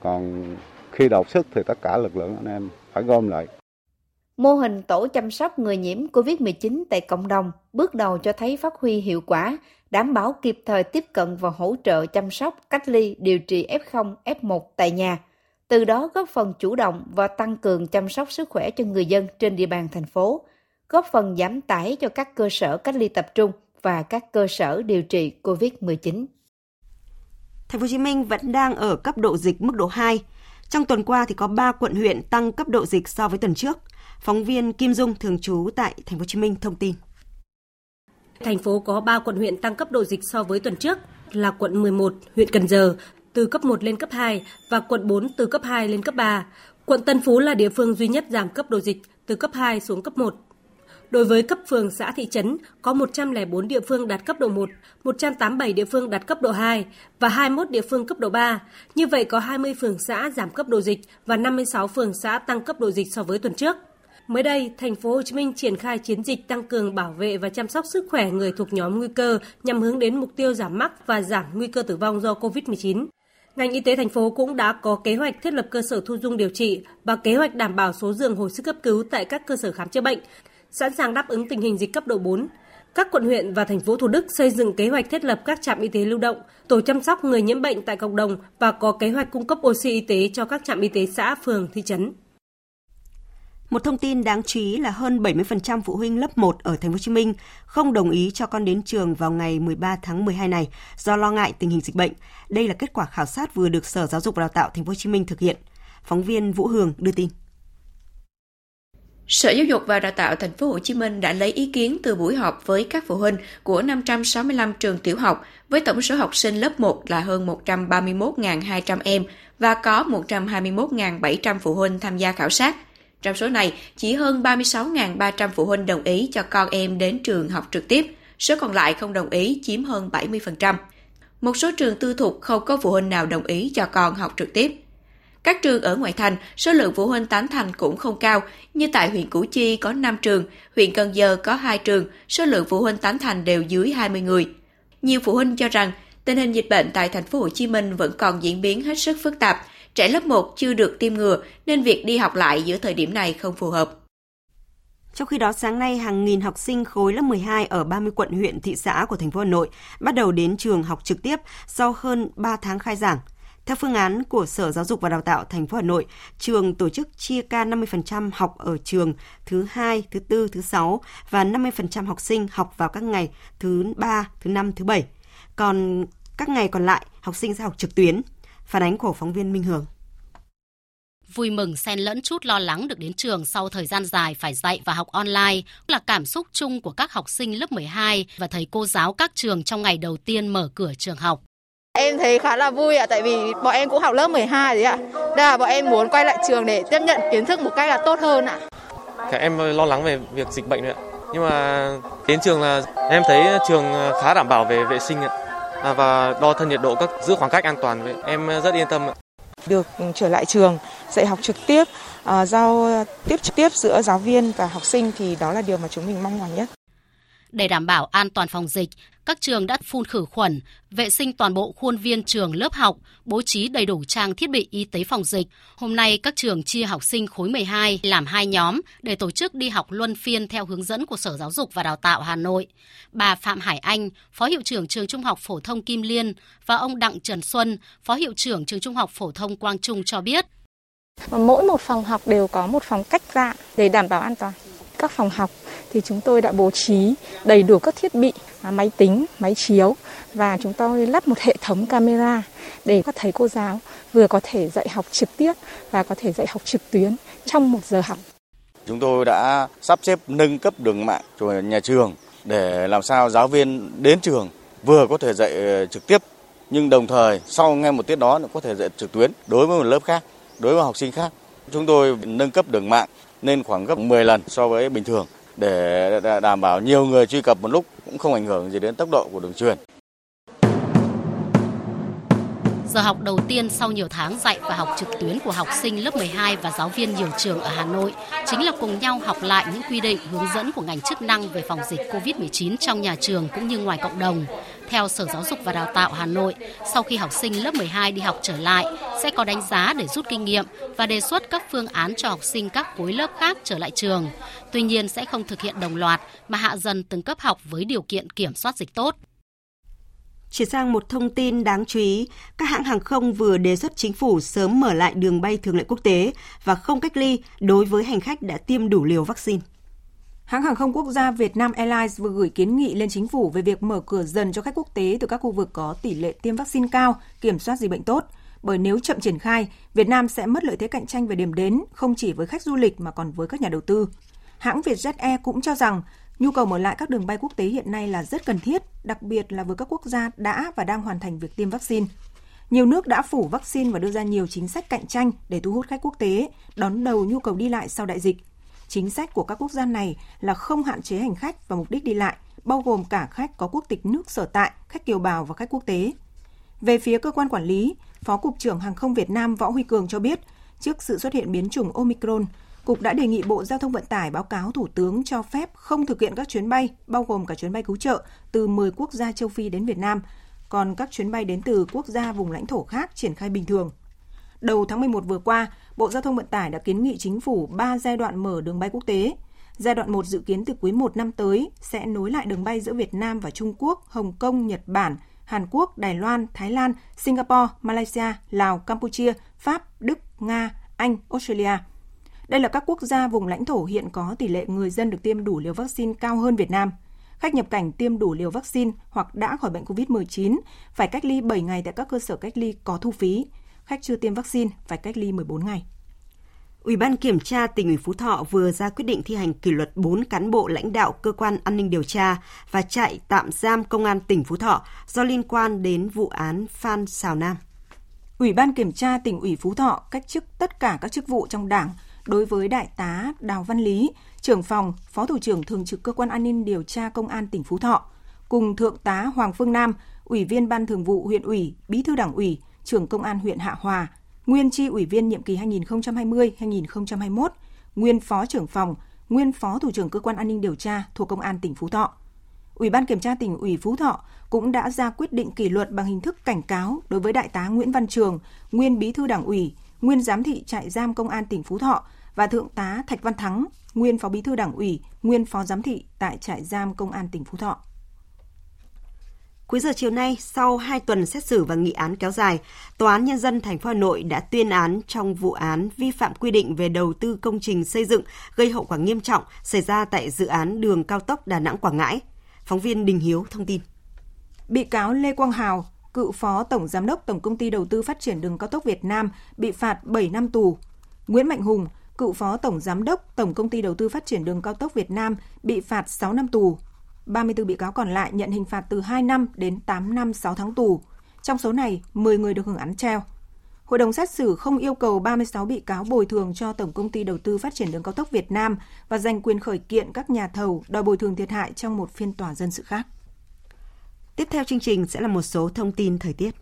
Còn khi đột sức thì tất cả lực lượng anh em phải gom lại. Mô hình tổ chăm sóc người nhiễm COVID-19 tại cộng đồng bước đầu cho thấy phát huy hiệu quả, đảm bảo kịp thời tiếp cận và hỗ trợ chăm sóc, cách ly, điều trị F0, F1 tại nhà. Từ đó góp phần chủ động và tăng cường chăm sóc sức khỏe cho người dân trên địa bàn thành phố, góp phần giảm tải cho các cơ sở cách ly tập trung và các cơ sở điều trị COVID-19. Thành phố Hồ Chí Minh vẫn đang ở cấp độ dịch mức độ 2. Trong tuần qua thì có 3 quận huyện tăng cấp độ dịch so với tuần trước. Phóng viên Kim Dung thường trú tại Thành phố Hồ Chí Minh thông tin. Thành phố có 3 quận huyện tăng cấp độ dịch so với tuần trước là quận 11, huyện Cần Giờ từ cấp 1 lên cấp 2 và quận 4 từ cấp 2 lên cấp 3. Quận Tân Phú là địa phương duy nhất giảm cấp độ dịch từ cấp 2 xuống cấp 1. Đối với cấp phường xã thị trấn, có 104 địa phương đạt cấp độ 1, 187 địa phương đạt cấp độ 2 và 21 địa phương cấp độ 3. Như vậy có 20 phường xã giảm cấp độ dịch và 56 phường xã tăng cấp độ dịch so với tuần trước. Mới đây, thành phố Hồ Chí Minh triển khai chiến dịch tăng cường bảo vệ và chăm sóc sức khỏe người thuộc nhóm nguy cơ nhằm hướng đến mục tiêu giảm mắc và giảm nguy cơ tử vong do COVID-19. Ngành y tế thành phố cũng đã có kế hoạch thiết lập cơ sở thu dung điều trị và kế hoạch đảm bảo số giường hồi sức cấp cứu tại các cơ sở khám chữa bệnh, sẵn sàng đáp ứng tình hình dịch cấp độ 4. Các quận huyện và thành phố Thủ Đức xây dựng kế hoạch thiết lập các trạm y tế lưu động, tổ chăm sóc người nhiễm bệnh tại cộng đồng và có kế hoạch cung cấp oxy y tế cho các trạm y tế xã, phường, thị trấn. Một thông tin đáng chú ý là hơn 70% phụ huynh lớp 1 ở thành phố Hồ Chí Minh không đồng ý cho con đến trường vào ngày 13 tháng 12 này do lo ngại tình hình dịch bệnh. Đây là kết quả khảo sát vừa được Sở Giáo dục và Đào tạo thành phố Hồ Chí Minh thực hiện. Phóng viên Vũ Hường đưa tin. Sở Giáo dục và Đào tạo thành phố Hồ Chí Minh đã lấy ý kiến từ buổi họp với các phụ huynh của 565 trường tiểu học với tổng số học sinh lớp 1 là hơn 131.200 em và có 121.700 phụ huynh tham gia khảo sát. Trong số này, chỉ hơn 36.300 phụ huynh đồng ý cho con em đến trường học trực tiếp, số còn lại không đồng ý chiếm hơn 70%. Một số trường tư thục không có phụ huynh nào đồng ý cho con học trực tiếp. Các trường ở ngoại thành, số lượng phụ huynh tán thành cũng không cao, như tại huyện Củ Chi có 5 trường, huyện Cần Giờ có 2 trường, số lượng phụ huynh tán thành đều dưới 20 người. Nhiều phụ huynh cho rằng tình hình dịch bệnh tại thành phố Hồ Chí Minh vẫn còn diễn biến hết sức phức tạp, trẻ lớp 1 chưa được tiêm ngừa nên việc đi học lại giữa thời điểm này không phù hợp. Trong khi đó, sáng nay, hàng nghìn học sinh khối lớp 12 ở 30 quận huyện, thị xã của thành phố Hà Nội bắt đầu đến trường học trực tiếp sau hơn 3 tháng khai giảng. Theo phương án của Sở Giáo dục và Đào tạo thành phố Hà Nội, trường tổ chức chia ca 50% học ở trường thứ hai, thứ tư, thứ sáu và 50% học sinh học vào các ngày thứ ba, thứ năm, thứ bảy. Còn các ngày còn lại, học sinh sẽ học trực tuyến. Phản ánh của phóng viên Minh Hường. Vui mừng xen lẫn chút lo lắng được đến trường sau thời gian dài phải dạy và học online là cảm xúc chung của các học sinh lớp 12 và thầy cô giáo các trường trong ngày đầu tiên mở cửa trường học. Em thấy khá là vui ạ, tại vì bọn em cũng học lớp 12 đấy ạ. Đây là bọn em muốn quay lại trường để tiếp nhận kiến thức một cách là tốt hơn ạ. Các em lo lắng về việc dịch bệnh ạ. Nhưng mà đến trường là em thấy trường khá đảm bảo về vệ sinh ạ. À, và đo thân nhiệt độ các giữ khoảng cách an toàn em rất yên tâm ạ. Được trở lại trường dạy học trực tiếp, à, giao tiếp trực tiếp giữa giáo viên và học sinh thì đó là điều mà chúng mình mong mỏi nhất. Để đảm bảo an toàn phòng dịch, các trường đã phun khử khuẩn, vệ sinh toàn bộ khuôn viên trường lớp học, bố trí đầy đủ trang thiết bị y tế phòng dịch. Hôm nay, các trường chia học sinh khối 12 làm hai nhóm để tổ chức đi học luân phiên theo hướng dẫn của Sở Giáo dục và Đào tạo Hà Nội. Bà Phạm Hải Anh, Phó Hiệu trưởng Trường Trung học Phổ thông Kim Liên và ông Đặng Trần Xuân, Phó Hiệu trưởng Trường Trung học Phổ thông Quang Trung cho biết. Mỗi một phòng học đều có một phòng cách ra để đảm bảo an toàn. Các phòng học thì chúng tôi đã bố trí đầy đủ các thiết bị à, máy tính, máy chiếu và chúng tôi lắp một hệ thống camera để các thầy cô giáo vừa có thể dạy học trực tiếp và có thể dạy học trực tuyến trong một giờ học. Chúng tôi đã sắp xếp nâng cấp đường mạng của nhà trường để làm sao giáo viên đến trường vừa có thể dạy ờ, trực tiếp nhưng đồng thời sau nghe một tiết đó có thể dạy trực tuyến đối với một lớp khác, đối với học sinh khác. Chúng tôi nâng cấp đường mạng lên khoảng gấp 10 lần so với bình thường để đảm bảo nhiều người truy cập một lúc cũng không ảnh hưởng gì đến tốc độ của đường truyền. Giờ học đầu tiên sau nhiều tháng dạy và học trực tuyến của học sinh lớp 12 và giáo viên nhiều trường ở Hà Nội chính là cùng nhau học lại những quy định, hướng dẫn của ngành chức năng về phòng dịch COVID-19 trong nhà trường cũng như ngoài cộng đồng. Theo Sở Giáo dục và Đào tạo Hà Nội, sau khi học sinh lớp 12 đi học trở lại, sẽ có đánh giá để rút kinh nghiệm và đề xuất các phương án cho học sinh các khối lớp khác trở lại trường. Tuy nhiên sẽ không thực hiện đồng loạt mà hạ dần từng cấp học với điều kiện kiểm soát dịch tốt. Chuyển sang một thông tin đáng chú ý, các hãng hàng không vừa đề xuất chính phủ sớm mở lại đường bay thường lệ quốc tế và không cách ly đối với hành khách đã tiêm đủ liều vaccine. Hãng hàng không quốc gia Việt Nam Airlines vừa gửi kiến nghị lên chính phủ về việc mở cửa dần cho khách quốc tế từ các khu vực có tỷ lệ tiêm vaccine cao, kiểm soát dịch bệnh tốt. Bởi nếu chậm triển khai, Việt Nam sẽ mất lợi thế cạnh tranh về điểm đến, không chỉ với khách du lịch mà còn với các nhà đầu tư. Hãng Vietjet Air cũng cho rằng Nhu cầu mở lại các đường bay quốc tế hiện nay là rất cần thiết, đặc biệt là với các quốc gia đã và đang hoàn thành việc tiêm vaccine. Nhiều nước đã phủ vaccine và đưa ra nhiều chính sách cạnh tranh để thu hút khách quốc tế, đón đầu nhu cầu đi lại sau đại dịch. Chính sách của các quốc gia này là không hạn chế hành khách và mục đích đi lại, bao gồm cả khách có quốc tịch nước sở tại, khách kiều bào và khách quốc tế. Về phía cơ quan quản lý, Phó Cục trưởng Hàng không Việt Nam Võ Huy Cường cho biết, trước sự xuất hiện biến chủng Omicron, Cục đã đề nghị Bộ Giao thông Vận tải báo cáo Thủ tướng cho phép không thực hiện các chuyến bay, bao gồm cả chuyến bay cứu trợ, từ 10 quốc gia châu Phi đến Việt Nam, còn các chuyến bay đến từ quốc gia vùng lãnh thổ khác triển khai bình thường. Đầu tháng 11 vừa qua, Bộ Giao thông Vận tải đã kiến nghị chính phủ 3 giai đoạn mở đường bay quốc tế. Giai đoạn 1 dự kiến từ quý 1 năm tới sẽ nối lại đường bay giữa Việt Nam và Trung Quốc, Hồng Kông, Nhật Bản, Hàn Quốc, Đài Loan, Thái Lan, Singapore, Malaysia, Lào, Campuchia, Pháp, Đức, Nga, Anh, Australia – đây là các quốc gia vùng lãnh thổ hiện có tỷ lệ người dân được tiêm đủ liều vaccine cao hơn Việt Nam. Khách nhập cảnh tiêm đủ liều vaccine hoặc đã khỏi bệnh COVID-19 phải cách ly 7 ngày tại các cơ sở cách ly có thu phí. Khách chưa tiêm vaccine phải cách ly 14 ngày. Ủy ban kiểm tra tỉnh ủy Phú Thọ vừa ra quyết định thi hành kỷ luật 4 cán bộ lãnh đạo cơ quan an ninh điều tra và trại tạm giam công an tỉnh Phú Thọ do liên quan đến vụ án Phan Xào Nam. Ủy ban kiểm tra tỉnh ủy Phú Thọ cách chức tất cả các chức vụ trong Đảng, đối với Đại tá Đào Văn Lý, trưởng phòng, Phó Thủ trưởng Thường trực Cơ quan An ninh Điều tra Công an tỉnh Phú Thọ, cùng Thượng tá Hoàng Phương Nam, Ủy viên Ban Thường vụ huyện ủy, Bí thư Đảng ủy, trưởng Công an huyện Hạ Hòa, nguyên tri ủy viên nhiệm kỳ 2020-2021, nguyên Phó trưởng phòng, nguyên Phó Thủ trưởng Cơ quan An ninh Điều tra thuộc Công an tỉnh Phú Thọ. Ủy ban Kiểm tra tỉnh ủy Phú Thọ cũng đã ra quyết định kỷ luật bằng hình thức cảnh cáo đối với Đại tá Nguyễn Văn Trường, nguyên Bí thư Đảng ủy, nguyên Giám thị trại giam Công an tỉnh Phú Thọ và Thượng tá Thạch Văn Thắng, nguyên Phó Bí thư Đảng ủy, nguyên Phó Giám thị tại trại giam Công an tỉnh Phú Thọ. Cuối giờ chiều nay, sau 2 tuần xét xử và nghị án kéo dài, Tòa án Nhân dân thành phố Hà Nội đã tuyên án trong vụ án vi phạm quy định về đầu tư công trình xây dựng gây hậu quả nghiêm trọng xảy ra tại dự án đường cao tốc Đà Nẵng Quảng Ngãi. Phóng viên Đình Hiếu thông tin. Bị cáo Lê Quang Hào, cựu phó tổng giám đốc Tổng công ty Đầu tư Phát triển đường cao tốc Việt Nam bị phạt 7 năm tù. Nguyễn Mạnh Hùng, cựu phó tổng giám đốc Tổng công ty Đầu tư Phát triển đường cao tốc Việt Nam bị phạt 6 năm tù. 34 bị cáo còn lại nhận hình phạt từ 2 năm đến 8 năm 6 tháng tù. Trong số này, 10 người được hưởng án treo. Hội đồng xét xử không yêu cầu 36 bị cáo bồi thường cho Tổng công ty Đầu tư Phát triển đường cao tốc Việt Nam và giành quyền khởi kiện các nhà thầu đòi bồi thường thiệt hại trong một phiên tòa dân sự khác. Tiếp theo chương trình sẽ là một số thông tin thời tiết.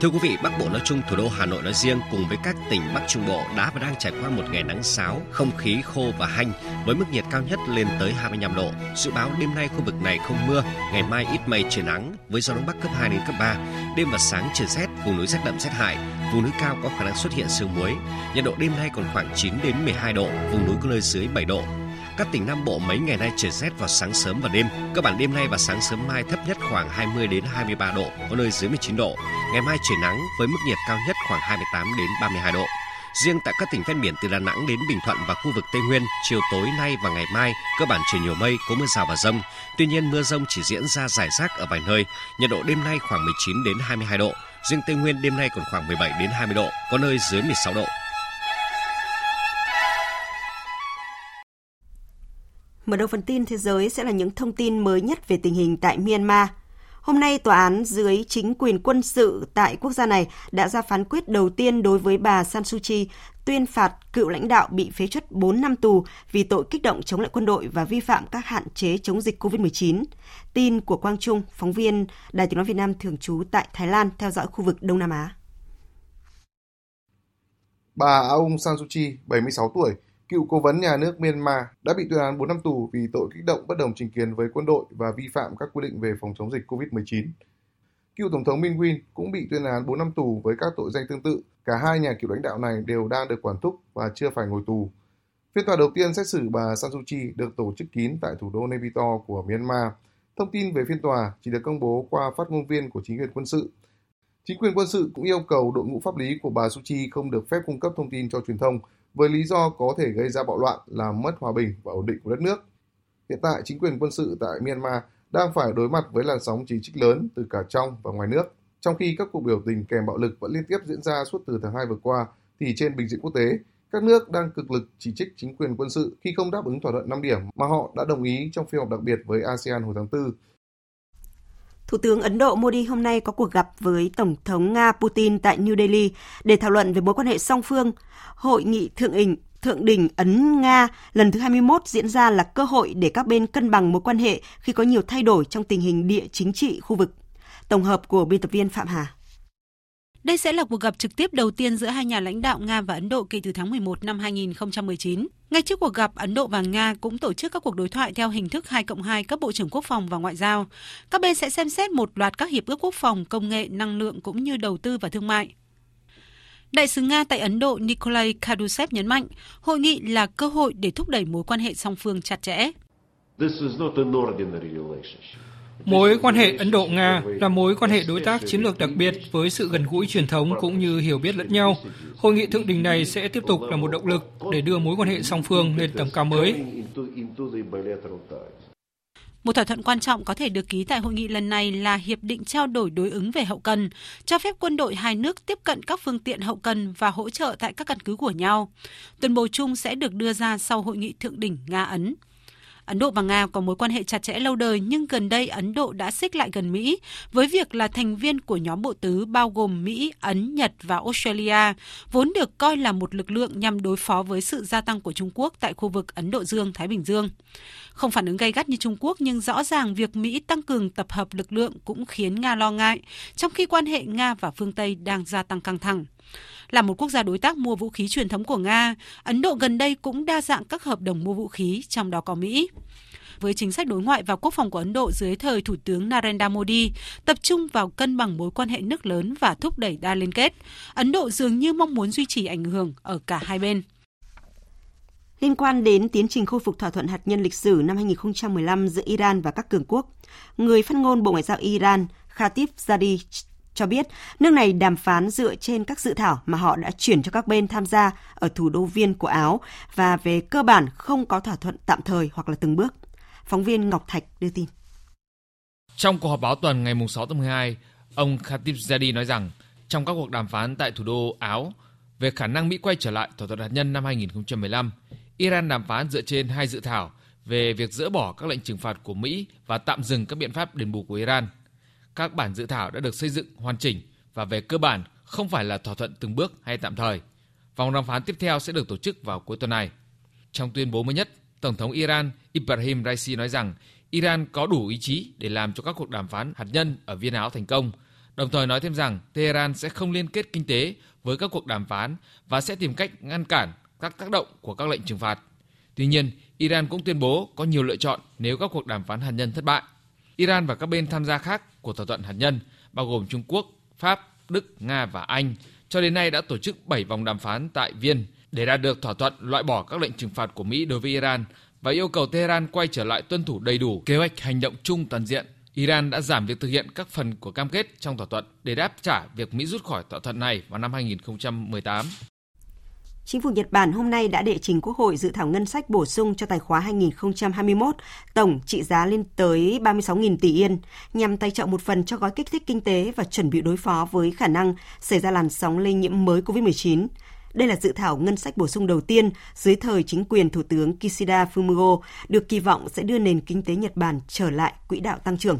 Thưa quý vị, Bắc Bộ nói chung, thủ đô Hà Nội nói riêng cùng với các tỉnh Bắc Trung Bộ đã và đang trải qua một ngày nắng sáo, không khí khô và hanh với mức nhiệt cao nhất lên tới 25 độ. Dự báo đêm nay khu vực này không mưa, ngày mai ít mây trời nắng với gió đông bắc cấp 2 đến cấp 3. Đêm và sáng trời rét, vùng núi rét đậm rét hại, vùng núi cao có khả năng xuất hiện sương muối. Nhiệt độ đêm nay còn khoảng 9 đến 12 độ, vùng núi có nơi dưới 7 độ. Các tỉnh Nam Bộ mấy ngày nay trời rét vào sáng sớm và đêm. Cơ bản đêm nay và sáng sớm mai thấp nhất khoảng 20 đến 23 độ, có nơi dưới 19 độ. Ngày mai trời nắng với mức nhiệt cao nhất khoảng 28 đến 32 độ. Riêng tại các tỉnh ven biển từ Đà Nẵng đến Bình Thuận và khu vực Tây Nguyên, chiều tối nay và ngày mai, cơ bản trời nhiều mây, có mưa rào và rông. Tuy nhiên mưa rông chỉ diễn ra rải rác ở vài nơi. Nhiệt độ đêm nay khoảng 19 đến 22 độ. Riêng Tây Nguyên đêm nay còn khoảng 17 đến 20 độ, có nơi dưới 16 độ. Mở đầu phần tin thế giới sẽ là những thông tin mới nhất về tình hình tại Myanmar. Hôm nay, tòa án dưới chính quyền quân sự tại quốc gia này đã ra phán quyết đầu tiên đối với bà San Suu Kyi, tuyên phạt cựu lãnh đạo bị phế chuất 4 năm tù vì tội kích động chống lại quân đội và vi phạm các hạn chế chống dịch COVID-19. Tin của Quang Trung, phóng viên Đài tiếng nói Việt Nam thường trú tại Thái Lan theo dõi khu vực Đông Nam Á. Bà Aung San Suu Kyi, 76 tuổi, cựu cố vấn nhà nước Myanmar đã bị tuyên án 4 năm tù vì tội kích động bất đồng chính kiến với quân đội và vi phạm các quy định về phòng chống dịch COVID-19. Cựu Tổng thống Min Win cũng bị tuyên án 4 năm tù với các tội danh tương tự. Cả hai nhà cựu lãnh đạo này đều đang được quản thúc và chưa phải ngồi tù. Phiên tòa đầu tiên xét xử bà San Suu Kyi được tổ chức kín tại thủ đô Naypyidaw của Myanmar. Thông tin về phiên tòa chỉ được công bố qua phát ngôn viên của chính quyền quân sự. Chính quyền quân sự cũng yêu cầu đội ngũ pháp lý của bà Suu Kyi không được phép cung cấp thông tin cho truyền thông với lý do có thể gây ra bạo loạn, làm mất hòa bình và ổn định của đất nước. Hiện tại, chính quyền quân sự tại Myanmar đang phải đối mặt với làn sóng chỉ trích lớn từ cả trong và ngoài nước. Trong khi các cuộc biểu tình kèm bạo lực vẫn liên tiếp diễn ra suốt từ tháng 2 vừa qua, thì trên bình diện quốc tế, các nước đang cực lực chỉ trích chính quyền quân sự khi không đáp ứng thỏa thuận 5 điểm mà họ đã đồng ý trong phiên họp đặc biệt với ASEAN hồi tháng 4 Thủ tướng Ấn Độ Modi hôm nay có cuộc gặp với Tổng thống Nga Putin tại New Delhi để thảo luận về mối quan hệ song phương. Hội nghị thượng đỉnh Thượng đỉnh Ấn-Nga lần thứ 21 diễn ra là cơ hội để các bên cân bằng mối quan hệ khi có nhiều thay đổi trong tình hình địa chính trị khu vực. Tổng hợp của biên tập viên Phạm Hà. Đây sẽ là cuộc gặp trực tiếp đầu tiên giữa hai nhà lãnh đạo Nga và Ấn Độ kể từ tháng 11 năm 2019. Ngay trước cuộc gặp, Ấn Độ và Nga cũng tổ chức các cuộc đối thoại theo hình thức 2 cộng 2 các Bộ trưởng Quốc phòng và Ngoại giao. Các bên sẽ xem xét một loạt các hiệp ước quốc phòng, công nghệ, năng lượng cũng như đầu tư và thương mại. Đại sứ Nga tại Ấn Độ Nikolai Kadusev nhấn mạnh, hội nghị là cơ hội để thúc đẩy mối quan hệ song phương chặt chẽ. Mối quan hệ Ấn Độ-Nga là mối quan hệ đối tác chiến lược đặc biệt với sự gần gũi truyền thống cũng như hiểu biết lẫn nhau. Hội nghị thượng đỉnh này sẽ tiếp tục là một động lực để đưa mối quan hệ song phương lên tầm cao mới. Một thỏa thuận quan trọng có thể được ký tại hội nghị lần này là hiệp định trao đổi đối ứng về hậu cần, cho phép quân đội hai nước tiếp cận các phương tiện hậu cần và hỗ trợ tại các căn cứ của nhau. Tuyên bố chung sẽ được đưa ra sau hội nghị thượng đỉnh Nga-Ấn. Ấn Ấn Độ và Nga có mối quan hệ chặt chẽ lâu đời nhưng gần đây Ấn Độ đã xích lại gần Mỹ với việc là thành viên của nhóm bộ tứ bao gồm Mỹ, Ấn, Nhật và Australia, vốn được coi là một lực lượng nhằm đối phó với sự gia tăng của Trung Quốc tại khu vực Ấn Độ Dương-Thái Bình Dương. Không phản ứng gay gắt như Trung Quốc nhưng rõ ràng việc Mỹ tăng cường tập hợp lực lượng cũng khiến Nga lo ngại, trong khi quan hệ Nga và phương Tây đang gia tăng căng thẳng. Là một quốc gia đối tác mua vũ khí truyền thống của Nga, Ấn Độ gần đây cũng đa dạng các hợp đồng mua vũ khí, trong đó có Mỹ với chính sách đối ngoại và quốc phòng của Ấn Độ dưới thời Thủ tướng Narendra Modi, tập trung vào cân bằng mối quan hệ nước lớn và thúc đẩy đa liên kết. Ấn Độ dường như mong muốn duy trì ảnh hưởng ở cả hai bên. Liên quan đến tiến trình khôi phục thỏa thuận hạt nhân lịch sử năm 2015 giữa Iran và các cường quốc, người phát ngôn Bộ Ngoại giao Iran Khatib Zadi cho biết nước này đàm phán dựa trên các dự thảo mà họ đã chuyển cho các bên tham gia ở thủ đô Viên của Áo và về cơ bản không có thỏa thuận tạm thời hoặc là từng bước. Phóng viên Ngọc Thạch đưa tin. Trong cuộc họp báo tuần ngày 6 tháng 12, ông Khatib Zadi nói rằng trong các cuộc đàm phán tại thủ đô Áo về khả năng Mỹ quay trở lại thỏa thuận hạt nhân năm 2015, Iran đàm phán dựa trên hai dự thảo về việc dỡ bỏ các lệnh trừng phạt của Mỹ và tạm dừng các biện pháp đền bù của Iran. Các bản dự thảo đã được xây dựng hoàn chỉnh và về cơ bản không phải là thỏa thuận từng bước hay tạm thời. Vòng đàm phán tiếp theo sẽ được tổ chức vào cuối tuần này. Trong tuyên bố mới nhất, Tổng thống Iran Ibrahim Raisi nói rằng Iran có đủ ý chí để làm cho các cuộc đàm phán hạt nhân ở Viên Áo thành công, đồng thời nói thêm rằng Tehran sẽ không liên kết kinh tế với các cuộc đàm phán và sẽ tìm cách ngăn cản các tác động của các lệnh trừng phạt. Tuy nhiên, Iran cũng tuyên bố có nhiều lựa chọn nếu các cuộc đàm phán hạt nhân thất bại. Iran và các bên tham gia khác của thỏa thuận hạt nhân, bao gồm Trung Quốc, Pháp, Đức, Nga và Anh, cho đến nay đã tổ chức 7 vòng đàm phán tại Viên để đạt được thỏa thuận loại bỏ các lệnh trừng phạt của Mỹ đối với Iran và yêu cầu Tehran quay trở lại tuân thủ đầy đủ kế hoạch hành động chung toàn diện. Iran đã giảm việc thực hiện các phần của cam kết trong thỏa thuận để đáp trả việc Mỹ rút khỏi thỏa thuận này vào năm 2018. Chính phủ Nhật Bản hôm nay đã đệ trình Quốc hội dự thảo ngân sách bổ sung cho tài khóa 2021, tổng trị giá lên tới 36.000 tỷ yên, nhằm tài trợ một phần cho gói kích thích kinh tế và chuẩn bị đối phó với khả năng xảy ra làn sóng lây nhiễm mới COVID-19. Đây là dự thảo ngân sách bổ sung đầu tiên dưới thời chính quyền Thủ tướng Kishida Fumio, được kỳ vọng sẽ đưa nền kinh tế Nhật Bản trở lại quỹ đạo tăng trưởng.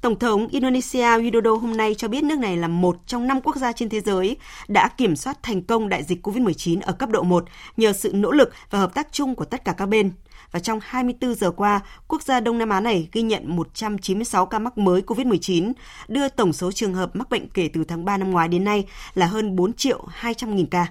Tổng thống Indonesia Widodo hôm nay cho biết nước này là một trong năm quốc gia trên thế giới đã kiểm soát thành công đại dịch COVID-19 ở cấp độ 1 nhờ sự nỗ lực và hợp tác chung của tất cả các bên. Và trong 24 giờ qua, quốc gia Đông Nam Á này ghi nhận 196 ca mắc mới COVID-19, đưa tổng số trường hợp mắc bệnh kể từ tháng 3 năm ngoái đến nay là hơn 4 triệu 200 nghìn ca.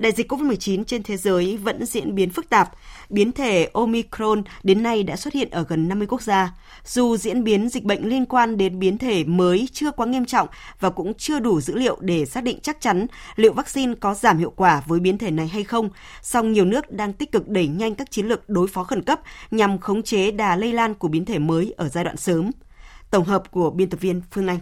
Đại dịch COVID-19 trên thế giới vẫn diễn biến phức tạp. Biến thể Omicron đến nay đã xuất hiện ở gần 50 quốc gia. Dù diễn biến dịch bệnh liên quan đến biến thể mới chưa quá nghiêm trọng và cũng chưa đủ dữ liệu để xác định chắc chắn liệu vaccine có giảm hiệu quả với biến thể này hay không, song nhiều nước đang tích cực đẩy nhanh các chiến lược đối phó khẩn cấp nhằm khống chế đà lây lan của biến thể mới ở giai đoạn sớm. Tổng hợp của biên tập viên Phương Anh.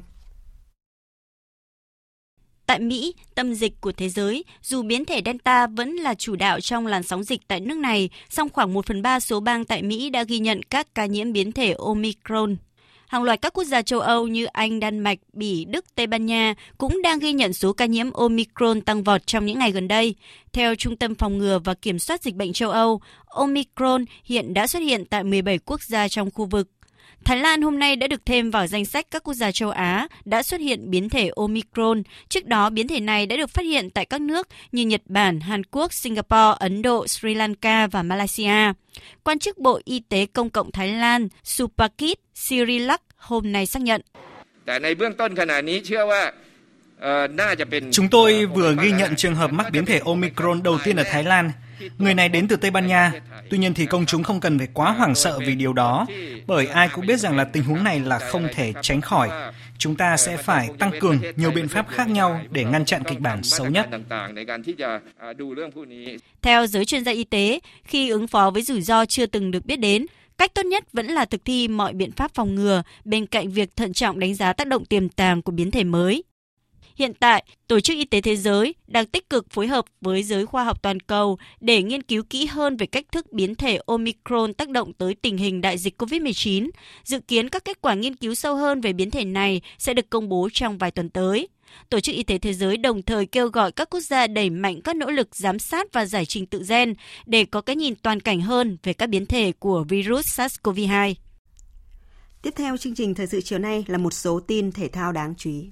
Tại Mỹ, tâm dịch của thế giới, dù biến thể Delta vẫn là chủ đạo trong làn sóng dịch tại nước này, song khoảng 1 phần 3 số bang tại Mỹ đã ghi nhận các ca nhiễm biến thể Omicron. Hàng loạt các quốc gia châu Âu như Anh, Đan Mạch, Bỉ, Đức, Tây Ban Nha cũng đang ghi nhận số ca nhiễm Omicron tăng vọt trong những ngày gần đây. Theo Trung tâm Phòng ngừa và Kiểm soát Dịch bệnh châu Âu, Omicron hiện đã xuất hiện tại 17 quốc gia trong khu vực. Thái Lan hôm nay đã được thêm vào danh sách các quốc gia châu Á đã xuất hiện biến thể Omicron. Trước đó, biến thể này đã được phát hiện tại các nước như Nhật Bản, Hàn Quốc, Singapore, Ấn Độ, Sri Lanka và Malaysia. Quan chức Bộ Y tế Công cộng Thái Lan Supakit Sirilak hôm nay xác nhận. Chúng tôi vừa ghi nhận trường hợp mắc biến thể Omicron đầu tiên ở Thái Lan. Người này đến từ Tây Ban Nha. Tuy nhiên thì công chúng không cần phải quá hoảng sợ vì điều đó, bởi ai cũng biết rằng là tình huống này là không thể tránh khỏi. Chúng ta sẽ phải tăng cường nhiều biện pháp khác nhau để ngăn chặn kịch bản xấu nhất. Theo giới chuyên gia y tế, khi ứng phó với rủi ro chưa từng được biết đến, Cách tốt nhất vẫn là thực thi mọi biện pháp phòng ngừa bên cạnh việc thận trọng đánh giá tác động tiềm tàng của biến thể mới. Hiện tại, Tổ chức Y tế Thế giới đang tích cực phối hợp với giới khoa học toàn cầu để nghiên cứu kỹ hơn về cách thức biến thể Omicron tác động tới tình hình đại dịch COVID-19. Dự kiến các kết quả nghiên cứu sâu hơn về biến thể này sẽ được công bố trong vài tuần tới. Tổ chức Y tế Thế giới đồng thời kêu gọi các quốc gia đẩy mạnh các nỗ lực giám sát và giải trình tự gen để có cái nhìn toàn cảnh hơn về các biến thể của virus SARS-CoV-2. Tiếp theo chương trình thời sự chiều nay là một số tin thể thao đáng chú ý.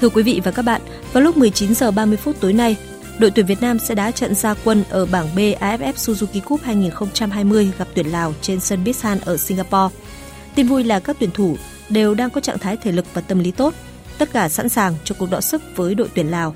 Thưa quý vị và các bạn, vào lúc 19 giờ 30 phút tối nay, đội tuyển Việt Nam sẽ đá trận gia quân ở bảng B AFF Suzuki Cup 2020 gặp tuyển Lào trên sân Bishan ở Singapore. Tin vui là các tuyển thủ đều đang có trạng thái thể lực và tâm lý tốt, tất cả sẵn sàng cho cuộc đọ sức với đội tuyển Lào.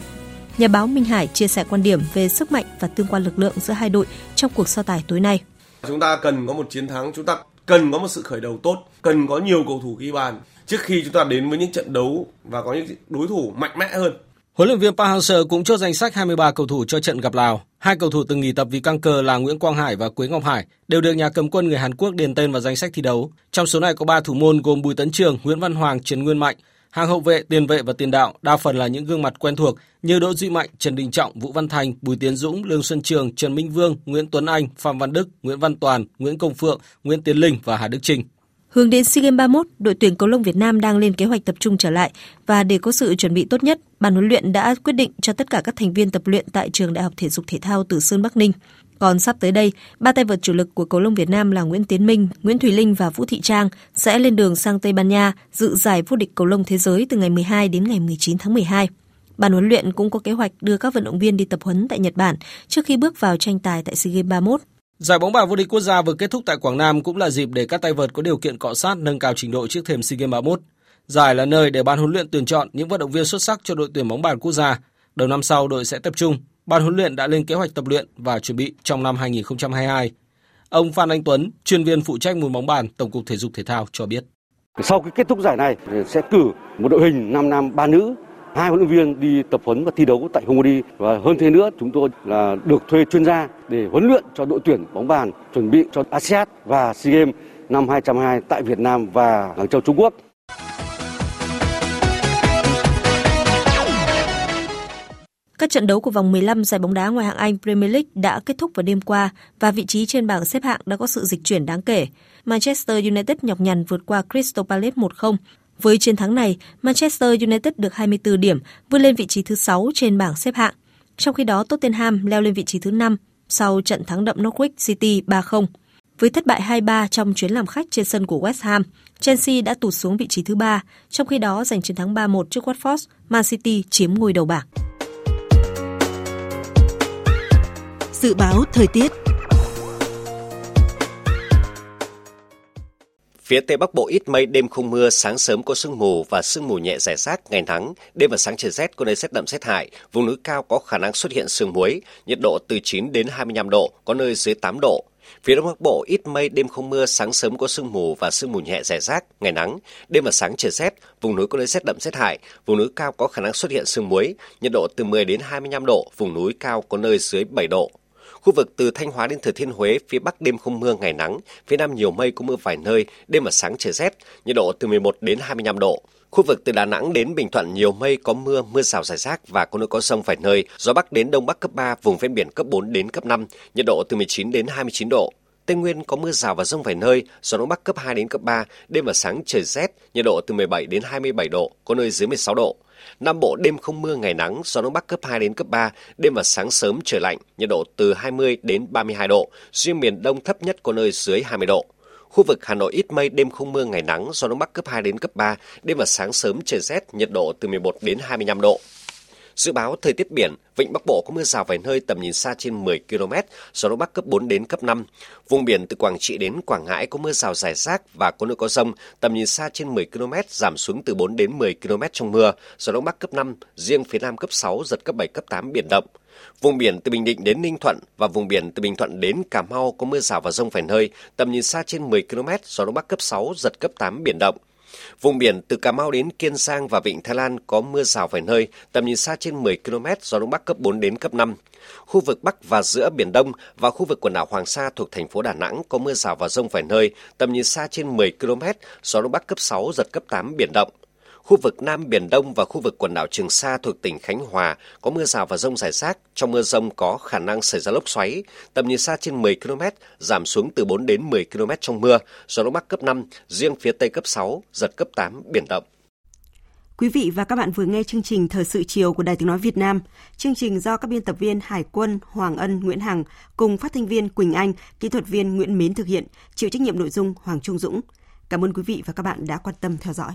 Nhà báo Minh Hải chia sẻ quan điểm về sức mạnh và tương quan lực lượng giữa hai đội trong cuộc so tài tối nay. Chúng ta cần có một chiến thắng, chúng ta cần có một sự khởi đầu tốt, cần có nhiều cầu thủ ghi bàn trước khi chúng ta đến với những trận đấu và có những đối thủ mạnh mẽ hơn. Huấn luyện viên Park Hang-seo cũng chốt danh sách 23 cầu thủ cho trận gặp Lào. Hai cầu thủ từng nghỉ tập vì căng cơ là Nguyễn Quang Hải và Quế Ngọc Hải đều được nhà cầm quân người Hàn Quốc điền tên vào danh sách thi đấu. Trong số này có 3 thủ môn gồm Bùi Tấn Trường, Nguyễn Văn Hoàng, Trần Nguyên Mạnh. Hàng hậu vệ, tiền vệ và tiền đạo đa phần là những gương mặt quen thuộc như Đỗ Duy Mạnh, Trần Đình Trọng, Vũ Văn Thành, Bùi Tiến Dũng, Lương Xuân Trường, Trần Minh Vương, Nguyễn Tuấn Anh, Phạm Văn Đức, Nguyễn Văn Toàn, Nguyễn Công Phượng, Nguyễn Tiến Linh và Hà Đức Trinh. Hướng đến SEA Games 31, đội tuyển cầu lông Việt Nam đang lên kế hoạch tập trung trở lại và để có sự chuẩn bị tốt nhất, ban huấn luyện đã quyết định cho tất cả các thành viên tập luyện tại trường Đại học Thể dục Thể thao Tử Sơn Bắc Ninh. Còn sắp tới đây, ba tay vợt chủ lực của cầu lông Việt Nam là Nguyễn Tiến Minh, Nguyễn Thùy Linh và Vũ Thị Trang sẽ lên đường sang Tây Ban Nha dự giải vô địch cầu lông thế giới từ ngày 12 đến ngày 19 tháng 12. Ban huấn luyện cũng có kế hoạch đưa các vận động viên đi tập huấn tại Nhật Bản trước khi bước vào tranh tài tại SEA Games 31. Giải bóng bàn vô địch quốc gia vừa kết thúc tại Quảng Nam cũng là dịp để các tay vợt có điều kiện cọ sát nâng cao trình độ trước thềm SEA Games 31. Giải là nơi để ban huấn luyện tuyển chọn những vận động viên xuất sắc cho đội tuyển bóng bàn quốc gia. Đầu năm sau đội sẽ tập trung. Ban huấn luyện đã lên kế hoạch tập luyện và chuẩn bị trong năm 2022. Ông Phan Anh Tuấn, chuyên viên phụ trách môn bóng bàn Tổng cục Thể dục Thể thao cho biết. Sau khi kết thúc giải này sẽ cử một đội hình 5 nam 3 nữ hai huấn luyện viên đi tập huấn và thi đấu tại Hungary và hơn thế nữa chúng tôi là được thuê chuyên gia để huấn luyện cho đội tuyển bóng bàn chuẩn bị cho ASEAN và SEA Games năm 2022 tại Việt Nam và Hàng Châu Trung Quốc. Các trận đấu của vòng 15 giải bóng đá ngoài hạng Anh Premier League đã kết thúc vào đêm qua và vị trí trên bảng xếp hạng đã có sự dịch chuyển đáng kể. Manchester United nhọc nhằn vượt qua Crystal Palace 1-0. Với chiến thắng này, Manchester United được 24 điểm, vươn lên vị trí thứ 6 trên bảng xếp hạng. Trong khi đó, Tottenham leo lên vị trí thứ 5 sau trận thắng đậm Norwich City 3-0. Với thất bại 2-3 trong chuyến làm khách trên sân của West Ham, Chelsea đã tụt xuống vị trí thứ 3, trong khi đó giành chiến thắng 3-1 trước Watford, Man City chiếm ngôi đầu bảng. Dự báo thời tiết. Phía Tây Bắc Bộ ít mây, đêm không mưa, sáng sớm có sương mù và sương mù nhẹ rải rác, ngày nắng, đêm và sáng trời rét, có nơi rét đậm rét hại, vùng núi cao có khả năng xuất hiện sương muối, nhiệt độ từ 9 đến 25 độ, có nơi dưới 8 độ. Phía Đông Bắc Bộ ít mây, đêm không mưa, sáng sớm có sương mù và sương mù nhẹ rải rác, ngày nắng, đêm và sáng trời rét, vùng núi có nơi rét đậm rét hại, vùng núi cao có khả năng xuất hiện sương muối, nhiệt độ từ 10 đến 25 độ, vùng núi cao có nơi dưới 7 độ. Khu vực từ Thanh Hóa đến Thừa Thiên Huế, phía Bắc đêm không mưa, ngày nắng, phía Nam nhiều mây có mưa vài nơi, đêm và sáng trời rét, nhiệt độ từ 11 đến 25 độ. Khu vực từ Đà Nẵng đến Bình Thuận nhiều mây có mưa, mưa rào rải rác và có nơi có rông vài nơi, gió Bắc đến Đông Bắc cấp 3, vùng ven biển cấp 4 đến cấp 5, nhiệt độ từ 19 đến 29 độ. Tây Nguyên có mưa rào và rông vài nơi, gió đông bắc cấp 2 đến cấp 3, đêm và sáng trời rét, nhiệt độ từ 17 đến 27 độ, có nơi dưới 16 độ. Nam Bộ đêm không mưa ngày nắng, gió đông bắc cấp 2 đến cấp 3, đêm và sáng sớm trời lạnh, nhiệt độ từ 20 đến 32 độ, riêng miền Đông thấp nhất có nơi dưới 20 độ. Khu vực Hà Nội ít mây, đêm không mưa ngày nắng, gió đông bắc cấp 2 đến cấp 3, đêm và sáng sớm trời rét, nhiệt độ từ 11 đến 25 độ. Dự báo thời tiết biển, vịnh Bắc Bộ có mưa rào vài nơi tầm nhìn xa trên 10 km, gió đông bắc cấp 4 đến cấp 5. Vùng biển từ Quảng Trị đến Quảng Ngãi có mưa rào rải rác và có nơi có rông, tầm nhìn xa trên 10 km, giảm xuống từ 4 đến 10 km trong mưa, gió đông bắc cấp 5, riêng phía nam cấp 6, giật cấp 7, cấp 8 biển động. Vùng biển từ Bình Định đến Ninh Thuận và vùng biển từ Bình Thuận đến Cà Mau có mưa rào và rông vài nơi, tầm nhìn xa trên 10 km, gió đông bắc cấp 6, giật cấp 8 biển động. Vùng biển từ Cà Mau đến Kiên Giang và Vịnh Thái Lan có mưa rào vài nơi, tầm nhìn xa trên 10 km, gió đông bắc cấp 4 đến cấp 5. Khu vực Bắc và giữa Biển Đông và khu vực quần đảo Hoàng Sa thuộc thành phố Đà Nẵng có mưa rào và rông vài nơi, tầm nhìn xa trên 10 km, gió đông bắc cấp 6, giật cấp 8 biển động. Khu vực Nam Biển Đông và khu vực quần đảo Trường Sa thuộc tỉnh Khánh Hòa có mưa rào và rông rải rác. Trong mưa rông có khả năng xảy ra lốc xoáy, tầm nhìn xa trên 10 km, giảm xuống từ 4 đến 10 km trong mưa, gió đông bắc cấp 5, riêng phía Tây cấp 6, giật cấp 8, biển động. Quý vị và các bạn vừa nghe chương trình Thời sự chiều của Đài Tiếng Nói Việt Nam. Chương trình do các biên tập viên Hải quân, Hoàng Ân, Nguyễn Hằng cùng phát thanh viên Quỳnh Anh, kỹ thuật viên Nguyễn Mến thực hiện, chịu trách nhiệm nội dung Hoàng Trung Dũng. Cảm ơn quý vị và các bạn đã quan tâm theo dõi.